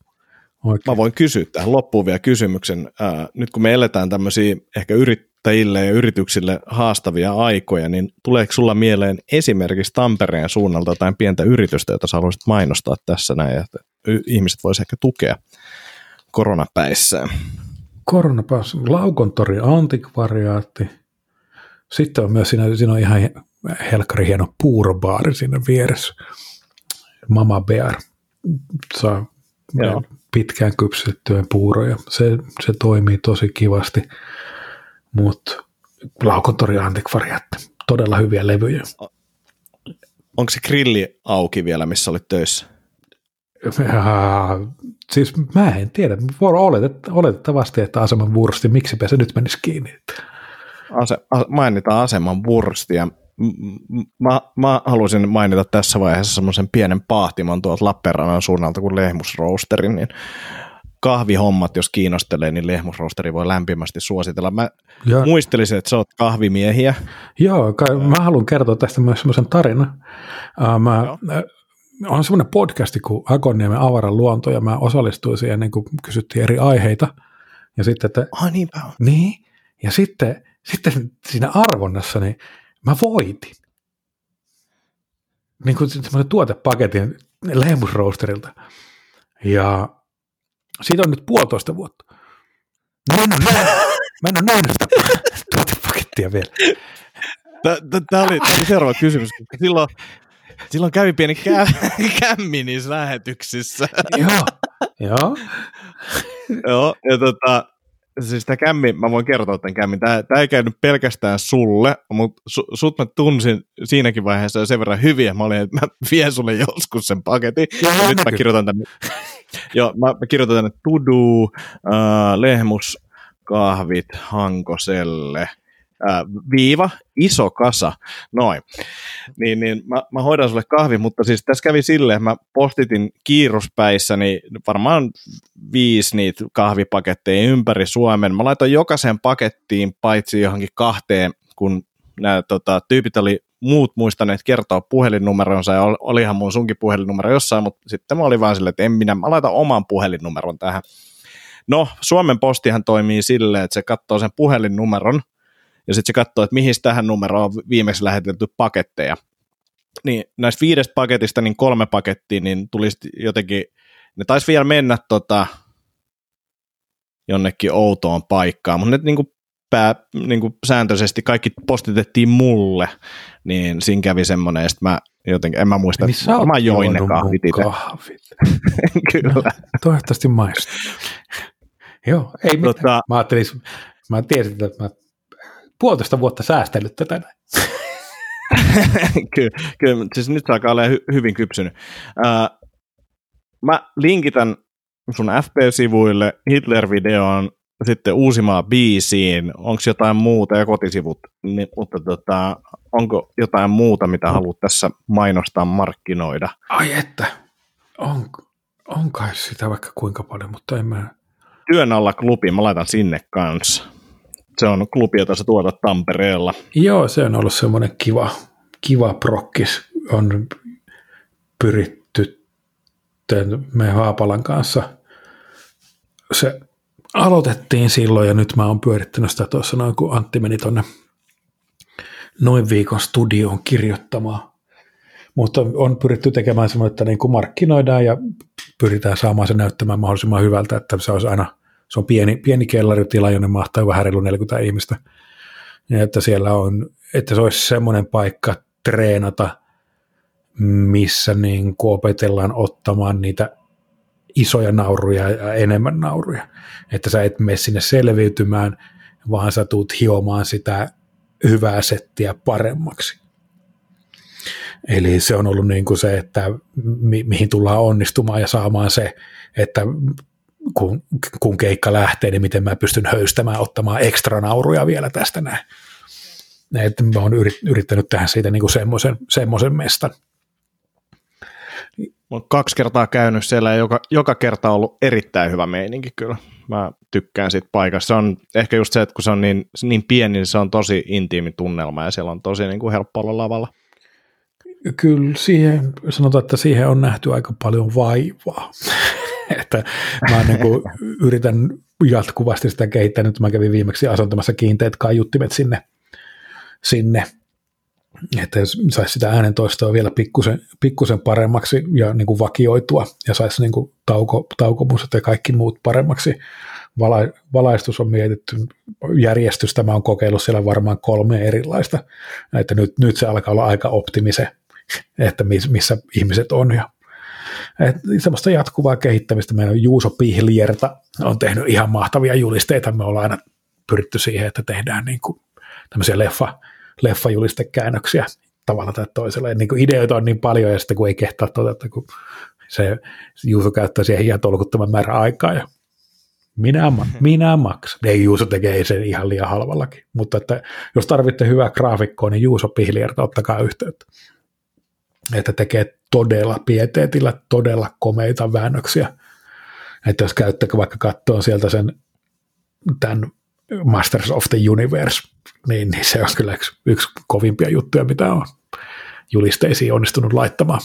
oikein. Mä voin kysyä tähän loppuun vielä kysymyksen. Ää, nyt kun me eletään tämmöisiä ehkä yrittäjille ja yrityksille haastavia aikoja, niin tuleeko sulla mieleen esimerkiksi Tampereen suunnalta jotain pientä yritystä, jota sä haluaisit mainostaa tässä näin, että ihmiset voisivat ehkä tukea koronapäissään? Koronapass, Laukontori antikvariaatti. Sitten on myös siinä, siinä on ihan helkkari hieno puurobaari siinä vieressä. Mama Bear saa Joo. pitkään kypsytettyä puuroja. Se, se toimii tosi kivasti, mutta Laukontori antikvariaatti, todella hyviä levyjä. Onko se grilli auki vielä, missä olit töissä? Ja, siis mä en tiedä, Voi oletet, oletettavasti, että aseman vursti, miksipä se nyt menisi kiinni. Ase, a, mainitaan aseman vurstia. M- m- Mä, mä haluaisin mainita tässä vaiheessa semmoisen pienen paahtimon tuolta Lappeenrannan suunnalta kuin Lehmusroosterin, niin kahvihommat, jos kiinnostelee, niin Lehmusroosteri voi lämpimästi suositella. Mä Ja, muistelisin, että sä oot kahvimiehiä. Joo, kai, mä haluan kertoa tästä myös semmoisen tarinan. Mä, Joo. on semmoinen podcasti kuin Akonniemen avaran luonto, ja mä osallistuin siihen, niin kun kysyttiin eri aiheita. Ja sitten, että Ai niinpä on. niin, ja sitten, sitten siinä arvonnassa, niin mä voitin. Niin kuin semmoinen tuotepaketin Lehmusroosterilta. Ja siitä on nyt puolitoista vuotta. Mä en ole nähnyt, mä en ole nähnyt sitä tuotepakettia vielä. Tämä oli, oli seuraava kysymys. Silloin, silloin kävi pieni kä- kämmi niissä lähetyksissä. Joo, joo. Joo, ja tota, siis tämä kämmi, mä voin kertoa tämän kämmin, tämä, tämä ei käynyt pelkästään sulle, mutta su, sut mä tunsin siinäkin vaiheessa jo sen verran hyviä, mä olin, että mä vien sulle joskus sen paketin, Joo, ja nyt mä kirjoitan tänne, joo, mä, mä kirjoitan tänne Tudu, uh, Lehmus, kahvit Hankoselle, uh, viiva, iso kasa, noin. Niin, niin mä, mä hoidan sulle kahvi, mutta siis tässä kävi silleen, mä postitin kiiruspäissäni varmaan viisi niitä kahvipaketteja ympäri Suomen. Mä laitoin jokaisen pakettiin paitsi johonkin kahteen, kun nämä tota, tyypit oli muut muistaneet kertoa puhelinnumeronsa ja ol- olihan mun sunkin puhelinnumero jossain, mutta sitten mä olin vaan silleen, että en minä, mä laitan oman puhelinnumeron tähän. No, Suomen postihan toimii silleen, että se katsoo sen puhelinnumeron ja sitten se katsoo, että mihin tähän numeroon on viimeksi lähetetty paketteja. Niin näistä viidestä paketista niin kolme pakettia, niin tuli sit jotenkin, ne taisi vielä mennä tota, jonnekin outoon paikkaan, mutta ne niin kuin pää, niin kuin sääntöisesti kaikki postitettiin mulle, niin siinä kävi semmoinen, ja mä jotenkin, en mä muista, Niin että varmaan join ne kahvit kahvit. Kyllä. Toivottavasti maistuu. Joo, ei mitään. Tota, Mä ajattelin, mä tiesin, että mä puolitoista vuotta säästellyt tätä. näin. kyllä, kyllä, siis nyt se alkaa olla hy- hyvin kypsynyt. Uh, mä linkitän sun FP-sivuille Hitler-videoon sitten uusimaan biisiin, onko jotain muuta ja kotisivut, niin, mutta tota, onko jotain muuta, mitä haluat tässä mainostaa, markkinoida? Ai että, on, on kai sitä vaikka kuinka paljon, mutta en mä... Työn alla klubi, mä laitan sinne kanssa. Se on klubi, jota sä tuotat Tampereella. Joo, se on ollut semmoinen kiva, kiva prokkis. On pyritty meidän Haapalan kanssa. Se aloitettiin silloin ja nyt mä oon pyörittänyt sitä tuossa noin, kun Antti meni tonne noin viikon studioon kirjoittamaan. Mutta on pyritty tekemään semmoinen, että niin kuin markkinoidaan ja pyritään saamaan se näyttämään mahdollisimman hyvältä, että se olisi aina, se on pieni, pieni kellaritila, jonne mahtaa vähän reilu 40 ihmistä. Ja että siellä on, että se olisi semmoinen paikka treenata, missä niin opetellaan ottamaan niitä isoja nauruja ja enemmän nauruja. Että sä et mene sinne selviytymään, vaan sä tuut hiomaan sitä hyvää settiä paremmaksi. Eli se on ollut niin kuin se, että mi- mihin tullaan onnistumaan ja saamaan se, että kun, kun keikka lähtee, niin miten mä pystyn höystämään, ottamaan ekstra nauruja vielä tästä näin. Että mä oon yrit- yrittänyt tehdä siitä niin semmoisen, semmoisen mestan. Mä oon kaksi kertaa käynyt siellä ja joka, joka kerta on ollut erittäin hyvä meininki kyllä. Mä tykkään siitä paikasta. Se on ehkä just se, että kun se on niin, niin pieni, niin se on tosi intiimi tunnelma ja siellä on tosi niin kuin helppo olla lavalla. Kyllä siihen, sanotaan, että siihen on nähty aika paljon vaivaa. että mä niin kuin yritän jatkuvasti sitä kehittää. Nyt mä kävin viimeksi asentamassa kiinteät kaiuttimet sinne, sinne että saisi sitä äänentoistoa vielä pikkusen, pikkusen paremmaksi ja niin kuin vakioitua ja saisi niin kuin tauko, taukomusat ja kaikki muut paremmaksi. Vala, valaistus on mietitty, järjestystä mä oon kokeillut siellä varmaan kolme erilaista, että nyt, nyt se alkaa olla aika optimise, että miss, missä ihmiset on ja et semmoista jatkuvaa kehittämistä. Meillä on Juuso Pihlierta on tehnyt ihan mahtavia julisteita. Me ollaan aina pyritty siihen, että tehdään niin kuin tämmöisiä leffa, leffajustekäännöksiä tavalla tai toisella. Niin kuin ideoita on niin paljon ja sitten kun ei kehtaa toteuttaa, kun se Juuso käyttää siihen ihan tolkuttoman määrä aikaa ja minä, ma- minä maksan. Ei Juuso tekee sen ihan liian halvallakin, mutta että jos tarvitte hyvää graafikkoa, niin Juuso Pihliertä ottakaa yhteyttä. Että tekee todella pieteetillä todella komeita väännöksiä. Että jos käytte vaikka katsoa sieltä sen tämän Masters of the Universe, niin, niin se on kyllä yksi, yksi kovimpia juttuja, mitä on julisteisiin onnistunut laittamaan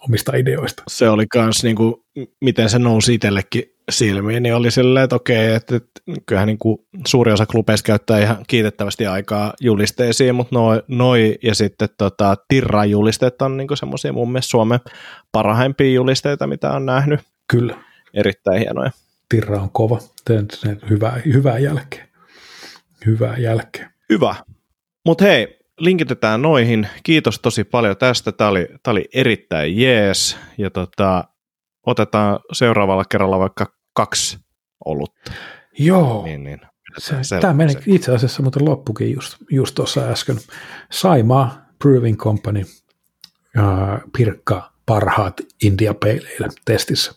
omista ideoista. Se oli kans niinku, miten se nousi itsellekin silmiin, niin oli silleen, että okei, että, että kyllähän niinku suuri osa klubeista käyttää ihan kiitettävästi aikaa julisteisiin, mutta noi, noi ja sitten tota, Tirran julisteet on niinku semmoisia mun mielestä Suomen parhaimpia julisteita, mitä on nähnyt. Kyllä. Erittäin hienoja. Tirra on kova. Teen sen hyvää, hyvää jälkeen. Hyvää jälkeen. Hyvä. Mutta hei, linkitetään noihin. Kiitos tosi paljon tästä. Tämä oli, tää oli erittäin jees. Ja tota, otetaan seuraavalla kerralla vaikka kaksi olutta. Joo. Niin, niin. Se, tämä meni itse asiassa muuten loppukin just, just tuossa äsken. Saimaa Proving Company ja Pirkka parhaat India Pale Ale testissä.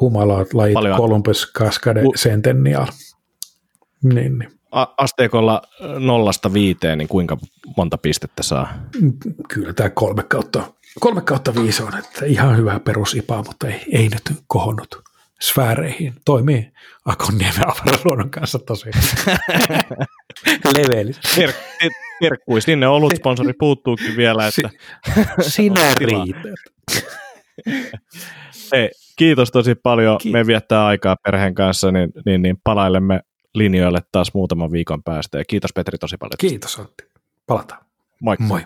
Humalaat lajit Paljon. Columbus Cascade U- Centennial. Niin, niin. A- asteikolla nollasta viiteen, niin kuinka monta pistettä saa? Kyllä tämä kolme kautta, kolme kautta viisi on, että ihan hyvä perusipaa, mutta ei, ei nyt kohonnut sfääreihin. Toimii Akonniemen avaraluonnon kanssa tosi levelissä. Per- Terkkui, sinne olut sponsori puuttuukin vielä, että Sinä tilaa. riität. Hei, kiitos tosi paljon. Kiitos. Me viettää aikaa perheen kanssa, niin, niin, niin palailemme linjoille taas muutaman viikon päästä. Ja kiitos Petri tosi paljon. Kiitos Antti. Palataan. Moikka. Moi.